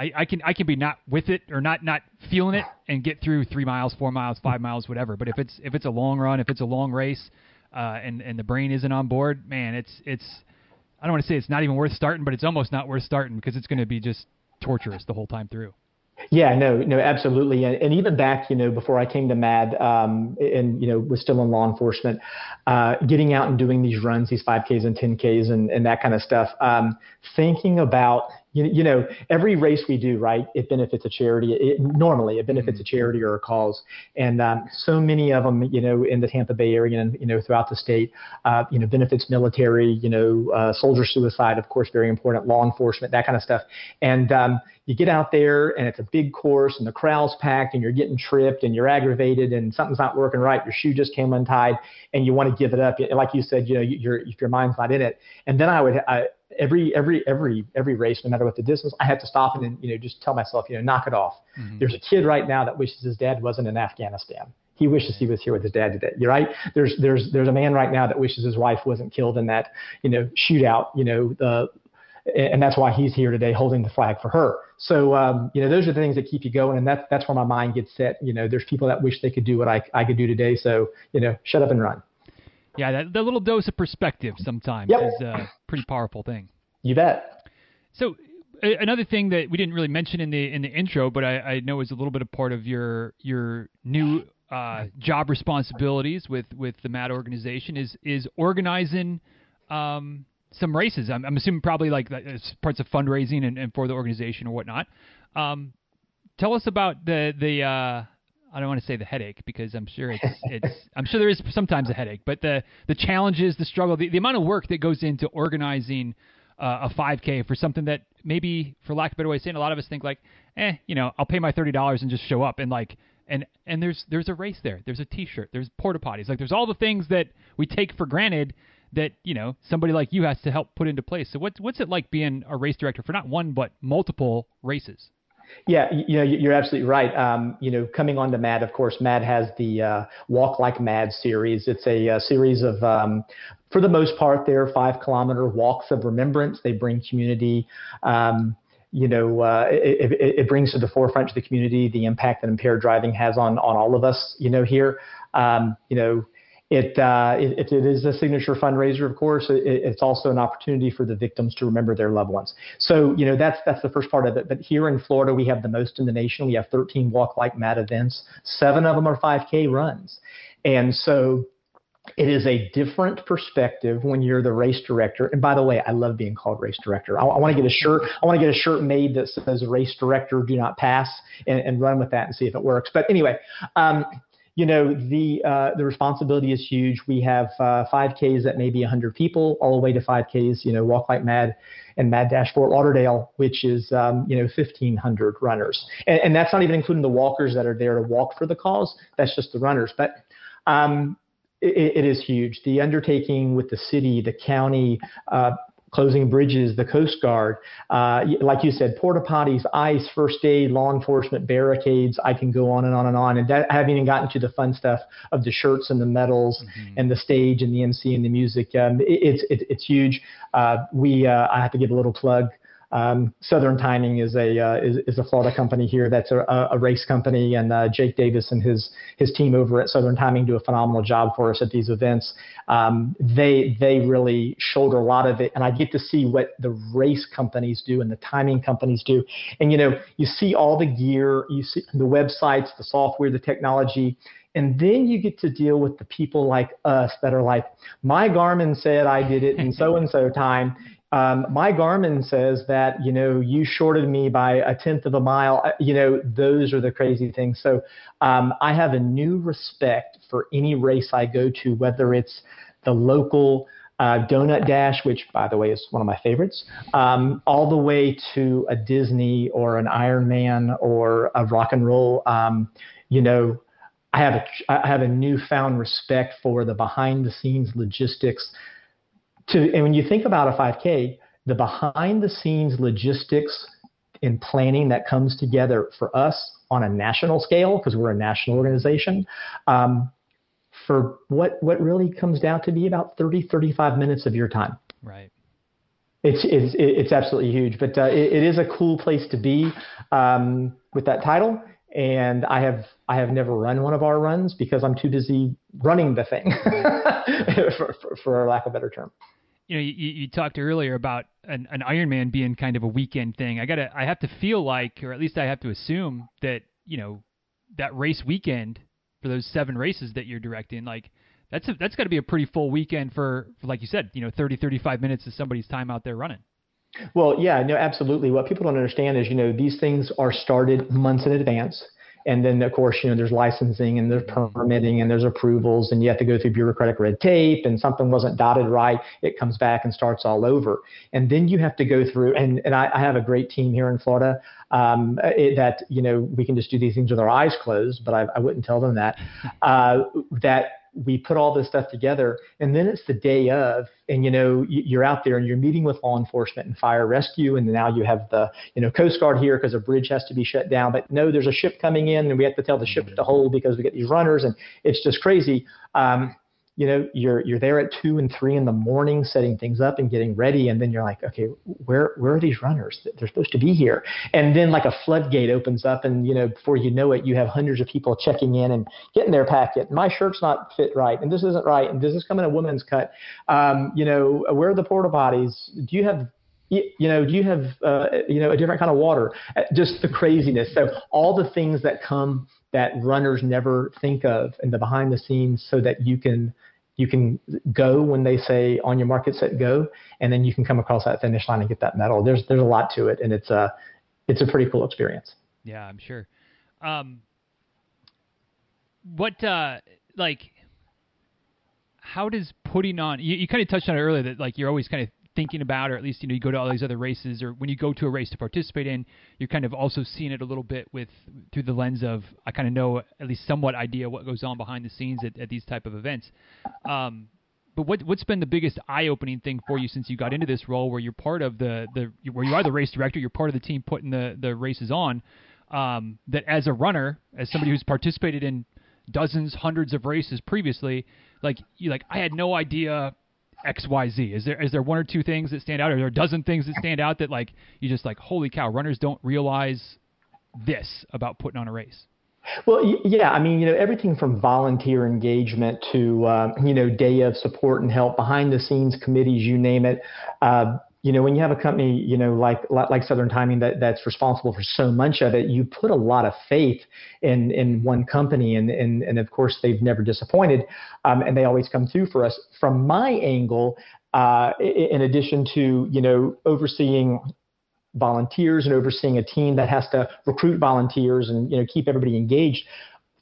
I, I can I can be not with it or not not feeling it and get through three miles, four miles, five miles, whatever. But if it's if it's a long run, if it's a long race, uh, and and the brain isn't on board, man, it's it's I don't want to say it's not even worth starting, but it's almost not worth starting because it's going to be just torturous the whole time through. Yeah, no, no, absolutely, and, and even back, you know, before I came to MADD, um, and you know, was still in law enforcement, uh, getting out and doing these runs, these 5Ks and 10Ks, and, and that kind of stuff. Um, thinking about you, you know, every race we do, right, it benefits a charity. It, normally, it benefits a mm-hmm. charity or a cause. And um, so many of them, you know, in the Tampa Bay area and, you know, throughout the state, uh, you know, benefits military, you know, uh, soldier suicide, of course, very important, law enforcement, that kind of stuff. And um, you get out there and it's a big course and the crowd's packed and you're getting tripped and you're aggravated and something's not working right. Your shoe just came untied and you want to give it up. Like you said, you know, your, if your mind's not in it. And then I would, I, every every every every race, no matter what the distance, I had to stop and you know just tell myself, you know, knock it off. Mm-hmm. There's a kid right now that wishes his dad wasn't in Afghanistan. He wishes he was here with his dad today. You're right. There's there's there's a man right now that wishes his wife wasn't killed in that you know shootout. You know the and that's why he's here today holding the flag for her. So um, you know those are the things that keep you going, and that's that's where my mind gets set. You know, there's people that wish they could do what I I could do today. So you know, shut up and run. Yeah, that, that little dose of perspective sometimes yep. is a pretty powerful thing. You bet. So another thing that we didn't really mention in the in the intro, but I, I know is a little bit of part of your your new uh, job responsibilities with with the MADD organization is is organizing um, some races. I'm, I'm, assuming probably like parts of fundraising and, and, for the organization or whatnot. Um, tell us about the the uh, I don't want to say the headache because I'm sure it's <laughs> it's I'm sure there is sometimes a headache, but the the challenges, the struggle, the, the amount of work that goes into organizing uh, a 5K for something that maybe, for lack of a better way of saying, a lot of us think like, eh, you know, I'll pay my thirty dollars and just show up and like, and and there's there's a race there, there's a T-shirt, there's porta potties, like there's all the things that we take for granted that you know somebody like you has to help put into place. So what's what's it like being a race director for not one but multiple races? Yeah, you know, you're absolutely right. Um, you know, coming on to MADD, of course, MADD has the uh, Walk Like MADD series. It's a, a uh, series of, um, for the most part, they're five kilometer walks of remembrance. They bring community. Um, you know, uh, it, it, it, brings to the forefront to the community the impact that impaired driving has on on all of us. You know, here, um, you know, it, uh, it, it is a signature fundraiser, of course. It, it's also an opportunity for the victims to remember their loved ones. So, you know, that's that's the first part of it. But here in Florida, we have the most in the nation. We have 13 Walk Like MADD events. Seven of them are 5K runs, and so it is a different perspective when you're the race director. And by the way, I love being called race director. I, I want to get a shirt. I want to get a shirt made that says "Race Director, Do Not Pass," and, and run with that and see if it works. But anyway. Um, you know the uh, the responsibility is huge. We have uh, 5Ks that may be 100 people, all the way to 5Ks. You know, Walk Like MADD and MADD Dash Fort Lauderdale, which is um, you know 1,500 runners, and, and, that's not even including the walkers that are there to walk for the cause. That's just the runners. But um, it, it is huge. The undertaking with the city, the county, uh, closing bridges, the Coast Guard, uh, like you said, porta potties, ice, first aid, law enforcement, barricades. I can go on and on and on. And that, I haven't even gotten to the fun stuff of the shirts and the medals mm-hmm. and the stage and the MC and the music. Um, it, it's it, it's huge. Uh, we uh, I have to give a little plug um, Southern Timing is a uh, is, is, a Florida company here that's a, a race company, and uh, Jake Davis and his his team over at Southern Timing do a phenomenal job for us at these events. Um, they they really shoulder a lot of it, and I get to see what the race companies do and the timing companies do. And you know, you see all the gear, you see the websites, the software, the technology. And then you get to deal with the people like us that are like, my Garmin said I did it in so and so time. Um, my Garmin says that you know you shorted me by a tenth of a mile. Uh, you know those are the crazy things. So um, I have a new respect for any race I go to, whether it's the local uh, Donut Dash, which by the way is one of my favorites, um, all the way to a Disney or an Ironman or a rock and roll. Um, you know, I have a I have a newfound respect for the behind the scenes logistics to and when you think about a 5K, the behind the scenes logistics and planning that comes together for us on a national scale because we're a national organization um, for what what really comes down to be about 30 35 minutes of your time. Right. It's it's it's absolutely huge but uh, it, it is a cool place to be um, with that title and I have I have never run one of our runs because I'm too busy running the thing, <laughs> for, for, for lack of a better term you know, you, you talked earlier about an, an Ironman being kind of a weekend thing. I gotta, I have to feel like, or at least I have to assume that, you know, that race weekend for those seven races that you're directing, like that's a, that's got to be a pretty full weekend for, for, like you said, you know, 30, 35 minutes of somebody's time out there running. Well, yeah, no, absolutely. What people don't understand is, you know, these things are started months in advance. And then, of course, you know, there's licensing and there's permitting and there's approvals, and you have to go through bureaucratic red tape. And something wasn't dotted right, it comes back and starts all over. And then you have to go through. And and I, I have a great team here in Florida um, it, that you know we can just do these things with our eyes closed, but I, I wouldn't tell them that. Uh, that we put all this stuff together and then it's the day of and you know you're out there and you're meeting with law enforcement and fire rescue and now you have the you know coast guard here because a bridge has to be shut down. But no there's a ship coming in and we have to tell the ship to hold because we get these runners and it's just crazy. Um, you know you're you're there at two and three in the morning setting things up and getting ready and then you're like okay where where are these runners? They're supposed to be here. And then like a floodgate opens up and you know before you know it you have hundreds of people checking in and getting their packet. My shirt's not fit right and this isn't right and does this come in a woman's cut. Um, you know where are the porta potties? Do you have you know, do you have, uh, you know, a different kind of water? Uh, just the craziness. So all the things that come that runners never think of in the behind the scenes so that you can you can go when they say on your market set go, and then you can come across that finish line and get that medal. There's there's a lot to it, and it's a it's a pretty cool experience. Yeah, I'm sure. Um, what uh, like how does putting on you, you kind of touched on it earlier that like you're always kind of thinking about, or at least you know you go to all these other races, or when you go to a race to participate in, you're kind of also seeing it a little bit with through the lens of I kind of know at least somewhat idea what goes on behind the scenes at, at these type of events. Um, but what what's been the biggest eye-opening thing for you since you got into this role, where you're part of the the where you are the race director, you're part of the team putting the the races on. Um, that as a runner, as somebody who's participated in dozens, hundreds of races previously, like you like I had no idea X Y Z? Is there is there one or two things that stand out, or are there a dozen things that stand out that like you just like holy cow, runners don't realize this about putting on a race? Well, yeah, I mean, you know, everything from volunteer engagement to, uh, you know, day of support and help, behind the scenes committees, you name it. Uh, you know, when you have a company, you know, like like Southern Timing that that's responsible for so much of it, you put a lot of faith in in one company, and and and of course they've never disappointed, um, and they always come through for us. From my angle, uh, in addition to you know overseeing volunteers and overseeing a team that has to recruit volunteers and you know keep everybody engaged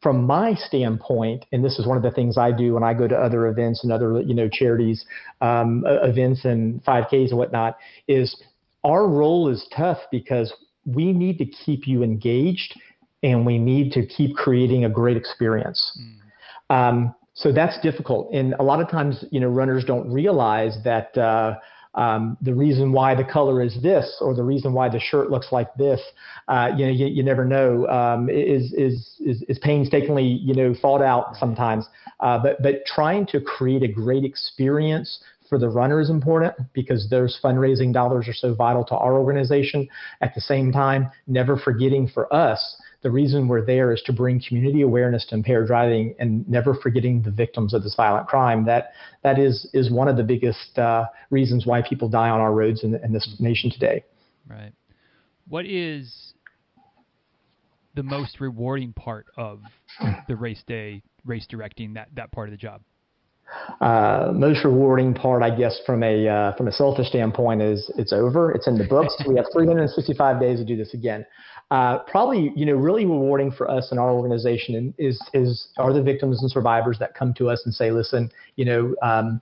from my standpoint, and this is one of the things I do when I go to other events and other you know charities um, events and 5Ks and whatnot, is our role is tough because we need to keep you engaged and we need to keep creating a great experience. Mm. Um, so that's difficult, and a lot of times you know runners don't realize that. Uh, um, the reason why the color is this or the reason why the shirt looks like this, uh, you know, you, you never know, um, is, is, is, is, painstakingly, you know, thought out sometimes. Uh, but, but trying to create a great experience for the runner is important because those fundraising dollars are so vital to our organization. At the same time, never forgetting for us the reason we're there is to bring community awareness to impaired driving and never forgetting the victims of this violent crime. That that is is one of the biggest uh, reasons why people die on our roads in, in this nation today. Right. What is the most rewarding part of the race day race directing that that part of the job? Uh, most rewarding part, I guess, from a uh, from a selfish standpoint, is it's over. It's in the books. we have <laughs> 365 days to do this again uh, probably you know really rewarding for us in our organization is is are the victims and survivors that come to us and say, listen, you know. Um,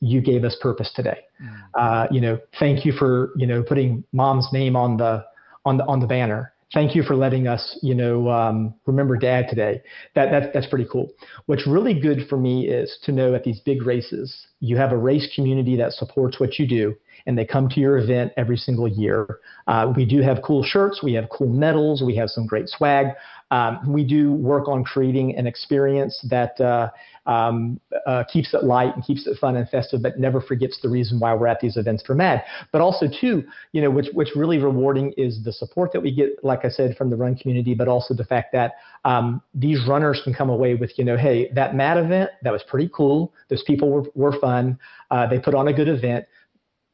you gave us purpose today. Mm. Uh, you know, thank you for you know putting mom's name on the on the on the banner. Thank you for letting us you know um, remember dad today. That that that's pretty cool. What's really good for me is to know at these big races you have a race community that supports what you do and they come to your event every single year. Uh, we do have cool shirts, we have cool medals, we have some great swag. Um, we do work on creating an experience that uh, um, uh, keeps it light and keeps it fun and festive, but never forgets the reason why we're at these events for MADD. But also, too, you know, which what's really rewarding is the support that we get, like I said, from the run community, but also the fact that um, these runners can come away with, you know, hey, that MADD event that was pretty cool. Those people were were fun. Uh, they put on a good event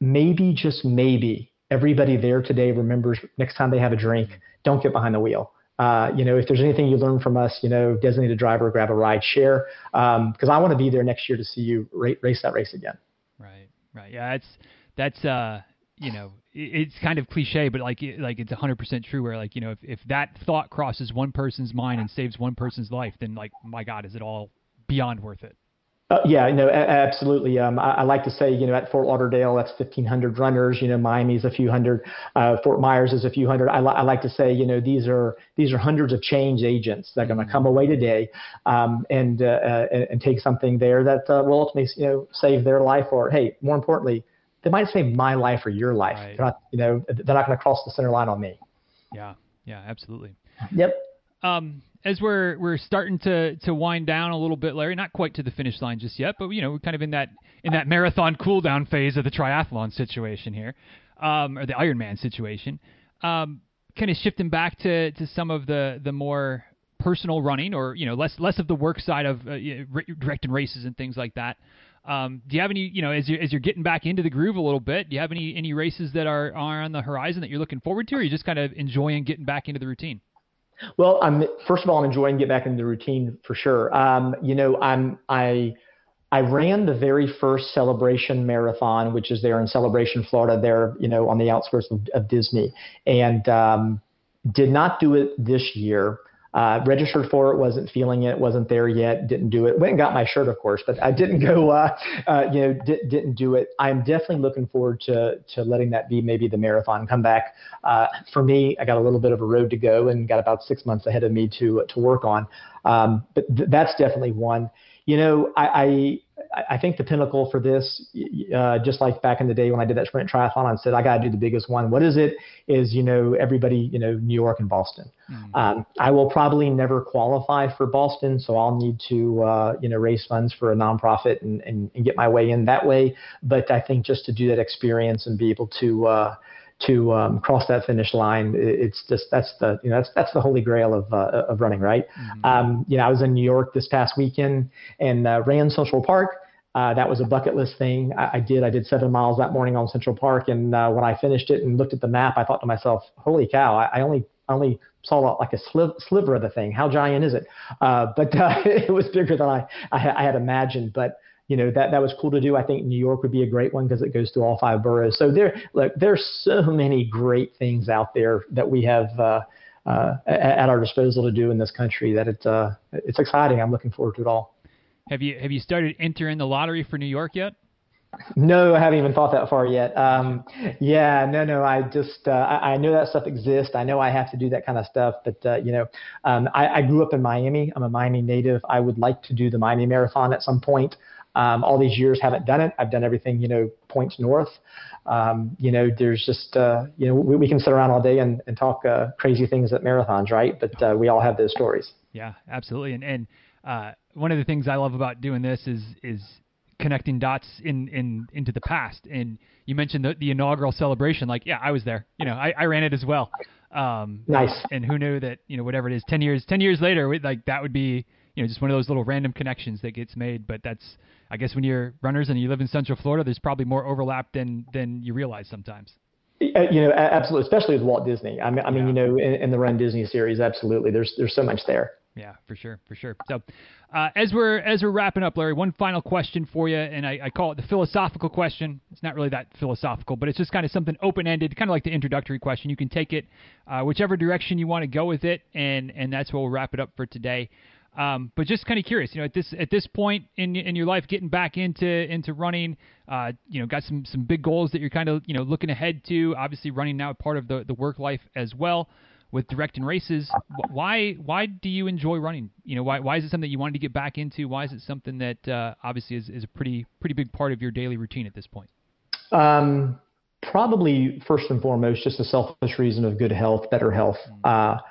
maybe just maybe everybody there today remembers next time they have a drink, don't get behind the wheel. Uh, you know, if there's anything you learn from us, you know, designate a driver, grab a ride, share, because um, I want to be there next year to see you race that race again. Right, right, yeah, that's that's uh, you know, it's kind of cliche, but like like it's 100% true. Where like you know, if if that thought crosses one person's mind and saves one person's life, then like my God, is it all beyond worth it? Uh, yeah, no, absolutely. Um, I, I, like to say, you know, at Fort Lauderdale, that's 1,500 runners. You know, Miami's a few hundred. Uh, Fort Myers is a few hundred. I, li- I, like to say, you know, these are these are hundreds of change agents that are going to come away today um, and, uh, uh, and take something there that uh, will ultimately, you know, save their life or, hey, more importantly, they might save my life or your life. Right. They're not, you know, they're not going to cross the center line on me. Yeah, yeah, absolutely. Yep. Um, as we're we're starting to to wind down a little bit, Larry, not quite to the finish line just yet, but you know, we're kind of in that in that marathon cool down phase of the triathlon situation here, um, or the Ironman situation. Um, kind of shifting back to to some of the the more personal running, or you know, less less of the work side of uh, directing races and things like that. Um, do you have any, you know, as you're, as you're getting back into the groove a little bit, do you have any any races that are, are on the horizon that you're looking forward to, or are you just kind of enjoying getting back into the routine? Well, I'm first of all, I'm enjoying getting back into the routine for sure. Um, you know, I'm I I ran the very first Celebration Marathon, which is there in Celebration, Florida, there you know on the outskirts of, of Disney, and um, did not do it this year. Uh, registered for it, wasn't feeling it, wasn't there yet, didn't do it. Went and got my shirt, of course, but I didn't go. Uh, uh, you know, di- didn't do it. I'm definitely looking forward to to letting that be maybe the marathon come back. Uh, for me, I got a little bit of a road to go and got about six months ahead of me to to work on. Um, but th- that's definitely one. You know, I, I I think the pinnacle for this, uh, just like back in the day when I did that sprint triathlon, I said I got to do the biggest one. What is it? Is you know everybody, you know New York and Boston. Mm-hmm. Um, I will probably never qualify for Boston, so I'll need to uh, you know raise funds for a nonprofit and, and, and get my way in that way. But I think just to do that experience and be able to uh, to um, cross that finish line. It's just that's the you know that's that's the holy grail of uh, of running, right? Mm-hmm. Um, you know, I was in New York this past weekend and uh, ran Central Park. Uh, that was a bucket list thing. I, I, did. I did seven miles that morning on Central Park, and uh, when I finished it and looked at the map, I thought to myself, "Holy cow! I, I only only saw like a sliv- sliver of the thing. How giant is it?" Uh, but uh, <laughs> it was bigger than I, I, I had imagined. But you know that that was cool to do. I think New York would be a great one because it goes through all five boroughs. So there, look, there's so many great things out there that we have uh, uh, at our disposal to do in this country that it uh, it's exciting. I'm looking forward to it all. Have you have you started entering the lottery for New York yet? No, I haven't even thought that far yet. Um, yeah, no, no. I just uh, I, I know that stuff exists. I know I have to do that kind of stuff. But uh, you know, um, I, I grew up in Miami. I'm a Miami native. I would like to do the Miami Marathon at some point. Um, all these years haven't done it. I've done everything, you know, points north. Um, you know, there's just, uh, you know, we, we, can sit around all day and, and talk uh, crazy things at marathons, right? But uh, we all have those stories. Yeah, absolutely. And, and uh, one of the things I love about doing this is is connecting dots in in into the past. And you mentioned the, the inaugural celebration. Like, yeah, I was there. You know, I, I ran it as well. Um, nice. And who knew that you know whatever it is, ten years ten years later, like that would be you know just one of those little random connections that gets made. But that's I guess when you're runners and you live in Central Florida, there's probably more overlap than than you realize sometimes. Uh, you know, absolutely, especially with Walt Disney. I mean, I mean, yeah. you know, in, in, the Run Disney series, absolutely. There's there's so much there. Yeah, for sure, for sure. So, uh, as we're as we're wrapping up, Larry, one final question for you, and I, I, call it the philosophical question. It's not really that philosophical, but it's just kind of something open ended, kind of like the introductory question. You can take it uh, whichever direction you want to go with it, and and that's what we'll wrap it up for today. Um, but just kind of curious, you know, at this at this point in in your life, getting back into into running, uh, you know, got some some big goals that you're kind of you know looking ahead to. Obviously, running now part of the the work life as well with directing races. Why why do you enjoy running? You know, why why is it something you wanted to get back into? Why is it something that uh, obviously is, is a pretty pretty big part of your daily routine at this point? Um, probably first and foremost, just a selfish reason of good health, better health. Mm-hmm. Uh,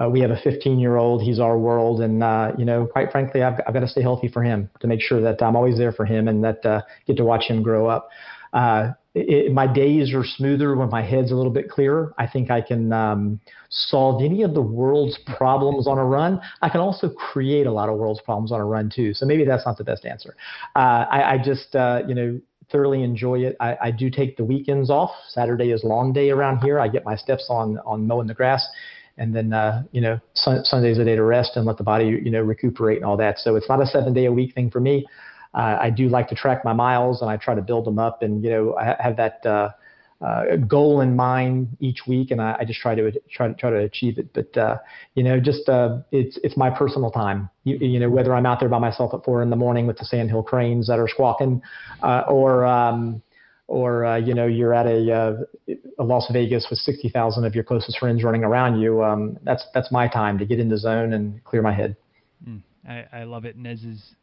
uh, we have a 15 year old. He's our world, and uh, you know, quite frankly, I've, I've got to stay healthy for him to make sure that I'm always there for him and that uh, get to watch him grow up. Uh, it, my days are smoother when my head's a little bit clearer. I think I can um, solve any of the world's problems on a run. I can also create a lot of world's problems on a run too. So maybe that's not the best answer. Uh, I, I, just, uh, you know, thoroughly enjoy it. I, I do take the weekends off. Saturday is long day around here. I get my steps on on mowing the grass, and then uh, you know sun, Sunday's a day to rest and let the body you know recuperate and all that. So it's not a seven day a week thing for me. Uh, I do like to track my miles and I try to build them up, and you know I have that. Uh, uh, goal in mind each week, and I, I, just try to try to try to achieve it. But uh, you know, just uh, it's it's my personal time. You, you, know, whether I'm out there by myself at four in the morning with the sandhill cranes that are squawking, uh, or um, or uh, you know you're at a, uh, a Las Vegas with sixty thousand of your closest friends running around you. Um, that's that's my time to get in the zone and clear my head. Mm, I, I love it, and as is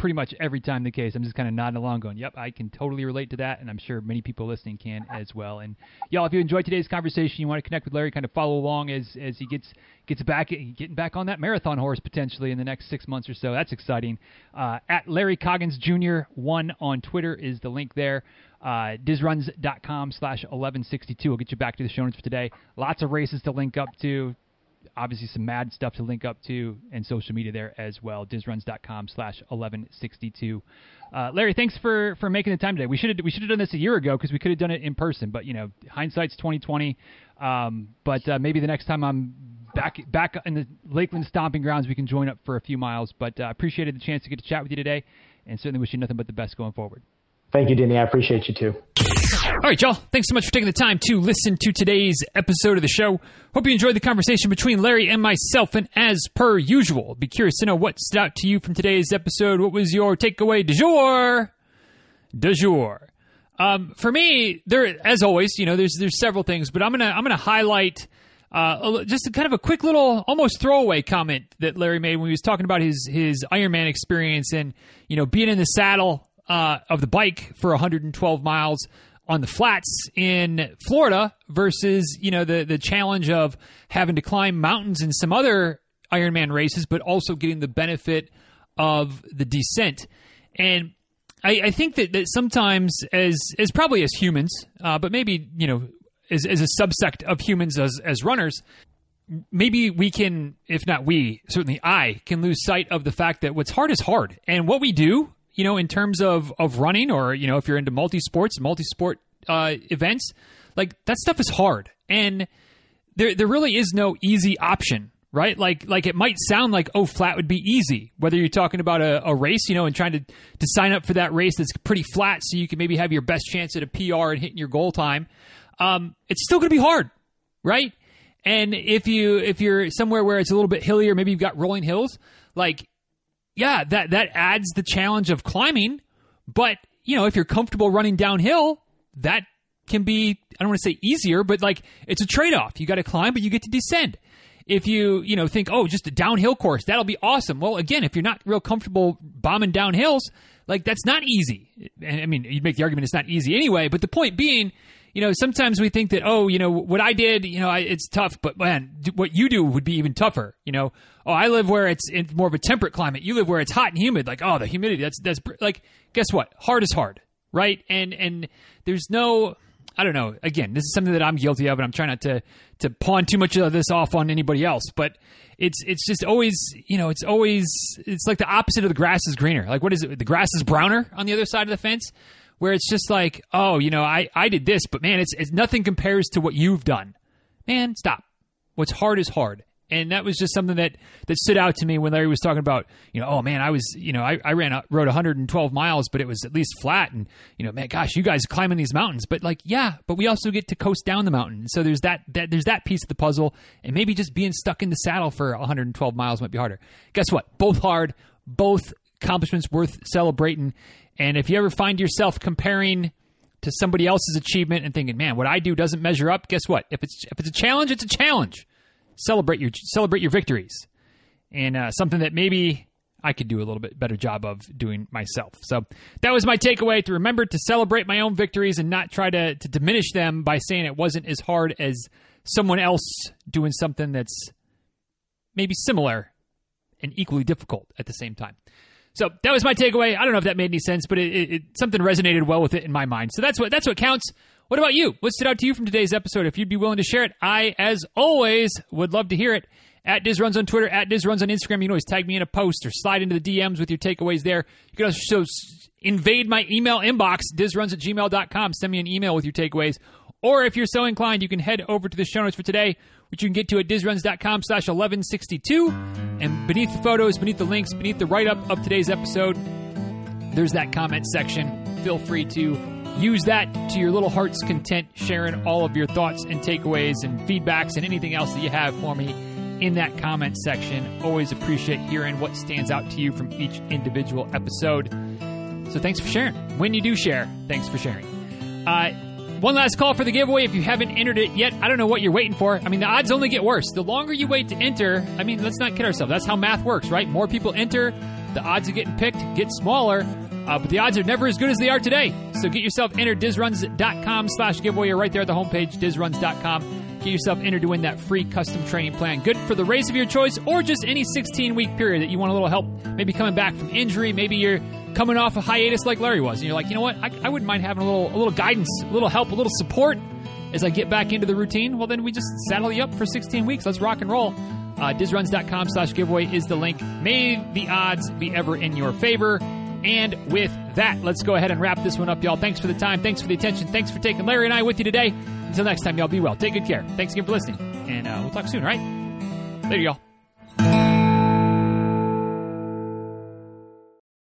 pretty much every time the case. I'm just kind of nodding along, going, "Yep, I can totally relate to that," and I'm sure many people listening can as well. And y'all, if you enjoyed today's conversation, you want to connect with Larry, kind of follow along as as he gets gets back getting back on that marathon horse potentially in the next six months or so. That's exciting. Uh, at Larry Coggins Jr. one on Twitter is the link there. Uh, dizruns.com slash 1162 will get you back to the show notes for today. Lots of races to link up to obviously some MADD stuff to link up to and social media there as well. Dizruns.com slash 1162. Uh, Larry, thanks for, for making the time today. We should have we should have done this a year ago because we could have done it in person, but you know hindsight's 2020. Um, but uh, maybe the next time I'm back back in the Lakeland stomping grounds, we can join up for a few miles. But I uh, appreciated the chance to get to chat with you today, and certainly wish you nothing but the best going forward. Thank you, Denny. I appreciate you too. All right, y'all. Thanks so much for taking the time to listen to today's episode of the show. Hope you enjoyed the conversation between Larry and myself. And as per usual, be curious to know what stood out to you from today's episode. What was your takeaway du jour? Du jour. Um, for me, there, as always, you know, there's there's several things, but I'm gonna I'm gonna highlight uh, just a kind of a quick little, almost throwaway comment that Larry made when he was talking about his his Ironman experience and you know being in the saddle uh, of the bike for 112 miles on the flats in Florida versus you know the the challenge of having to climb mountains in some other Ironman races, but also getting the benefit of the descent. And I, I think that, that sometimes, as as probably as humans, uh, but maybe you know as, as a subsect of humans as as runners, maybe we can, if not we, certainly I can lose sight of the fact that what's hard is hard, and what we do you know, in terms of of running, or you know, if you're into multi sports, multi sport uh, events, like that stuff is hard, and there there really is no easy option, right? Like like it might sound like oh, flat would be easy. Whether you're talking about a, a race, you know, and trying to to sign up for that race that's pretty flat, so you can maybe have your best chance at a PR and hitting your goal time. Um, it's still going to be hard, right? And if you if you're somewhere where it's a little bit hillier, maybe you've got rolling hills, like yeah, that that adds the challenge of climbing. But you know, if you're comfortable running downhill, that can be I don't want to say easier, but like it's a trade off. You got to climb, but you get to descend. If you you know think oh just a downhill course that'll be awesome. Well, again, if you're not real comfortable bombing down hills, like that's not easy. I mean, you'd make the argument it's not easy anyway. But the point being you know, sometimes we think that, oh, you know, what I did, you know, I, it's tough, but man, what you do would be even tougher. You know, oh, I live where it's in more of a temperate climate. You live where it's hot and humid. Like, oh, the humidity, that's, that's like, guess what? Hard is hard, right? And, and there's no, I don't know. Again, this is something that I'm guilty of, and I'm trying not to, to pawn too much of this off on anybody else, but it's, it's just always, you know, it's always, it's like the opposite of the grass is greener. Like, what is it? The grass is browner on the other side of the fence where it's just like, oh, you know, I, I did this, but man, it's, it's nothing compares to what you've done. Man, stop. What's hard is hard. And that was just something that, that stood out to me when Larry was talking about, you know, oh man, I was, you know, I, I ran, rode 112 miles, but it was at least flat. And, you know, man, gosh, you guys climbing these mountains. But like, yeah, but we also get to coast down the mountain. So there's that, that there's that piece of the puzzle. And maybe just being stuck in the saddle for 112 miles might be harder. Guess what? Both hard, both accomplishments worth celebrating. And if you ever find yourself comparing to somebody else's achievement and thinking, "Man, what I do doesn't measure up," guess what? If it's if it's a challenge, it's a challenge. Celebrate your celebrate your victories, and uh, something that maybe I could do a little bit better job of doing myself. So that was my takeaway: to remember to celebrate my own victories and not try to to diminish them by saying it wasn't as hard as someone else doing something that's maybe similar and equally difficult at the same time. So that was my takeaway. I don't know if that made any sense, but it, it, it, something resonated well with it in my mind. So that's what that's what counts. What about you? What stood out to you from today's episode? If you'd be willing to share it, I, as always, would love to hear it. At DizRuns on Twitter, at DizRuns on Instagram. You can always tag me in a post or slide into the DMs with your takeaways there. You can also invade my email inbox, dizruns at gmail.com. Send me an email with your takeaways. Or if you're so inclined, you can head over to the show notes for today, which you can get to at dizruns.com slash 1162. And beneath the photos, beneath the links, beneath the write up of today's episode, there's that comment section. Feel free to use that to your little heart's content, sharing all of your thoughts and takeaways and feedbacks and anything else that you have for me in that comment section. Always appreciate hearing what stands out to you from each individual episode. So thanks for sharing. When you do share, thanks for sharing. Uh, one last call for the giveaway. If you haven't entered it yet, I don't know what you're waiting for. I mean, the odds only get worse. The longer you wait to enter, I mean, let's not kid ourselves. That's how math works, right? More people enter, the odds of getting picked get smaller. Uh, but the odds are never as good as they are today. So get yourself entered, dizruns.com slash giveaway. You're right there at the homepage, dizruns.com. Get yourself entered to win that free custom training plan. Good for the race of your choice or just any 16 week period that you want a little help. Maybe coming back from injury. Maybe you're coming off a hiatus like Larry was. And you're like, you know what? I, I wouldn't mind having a little, a little guidance, a little help, a little support as I get back into the routine. Well, then we just saddle you up for 16 weeks. Let's rock and roll. Uh, dizruns.com slash giveaway is the link. May the odds be ever in your favor. And with that, let's go ahead and wrap this one up, y'all. Thanks for the time. Thanks for the attention. Thanks for taking Larry and I with you today. Until next time, y'all be well. Take good care. Thanks again for listening. And uh, we'll talk soon, all right? Later, y'all.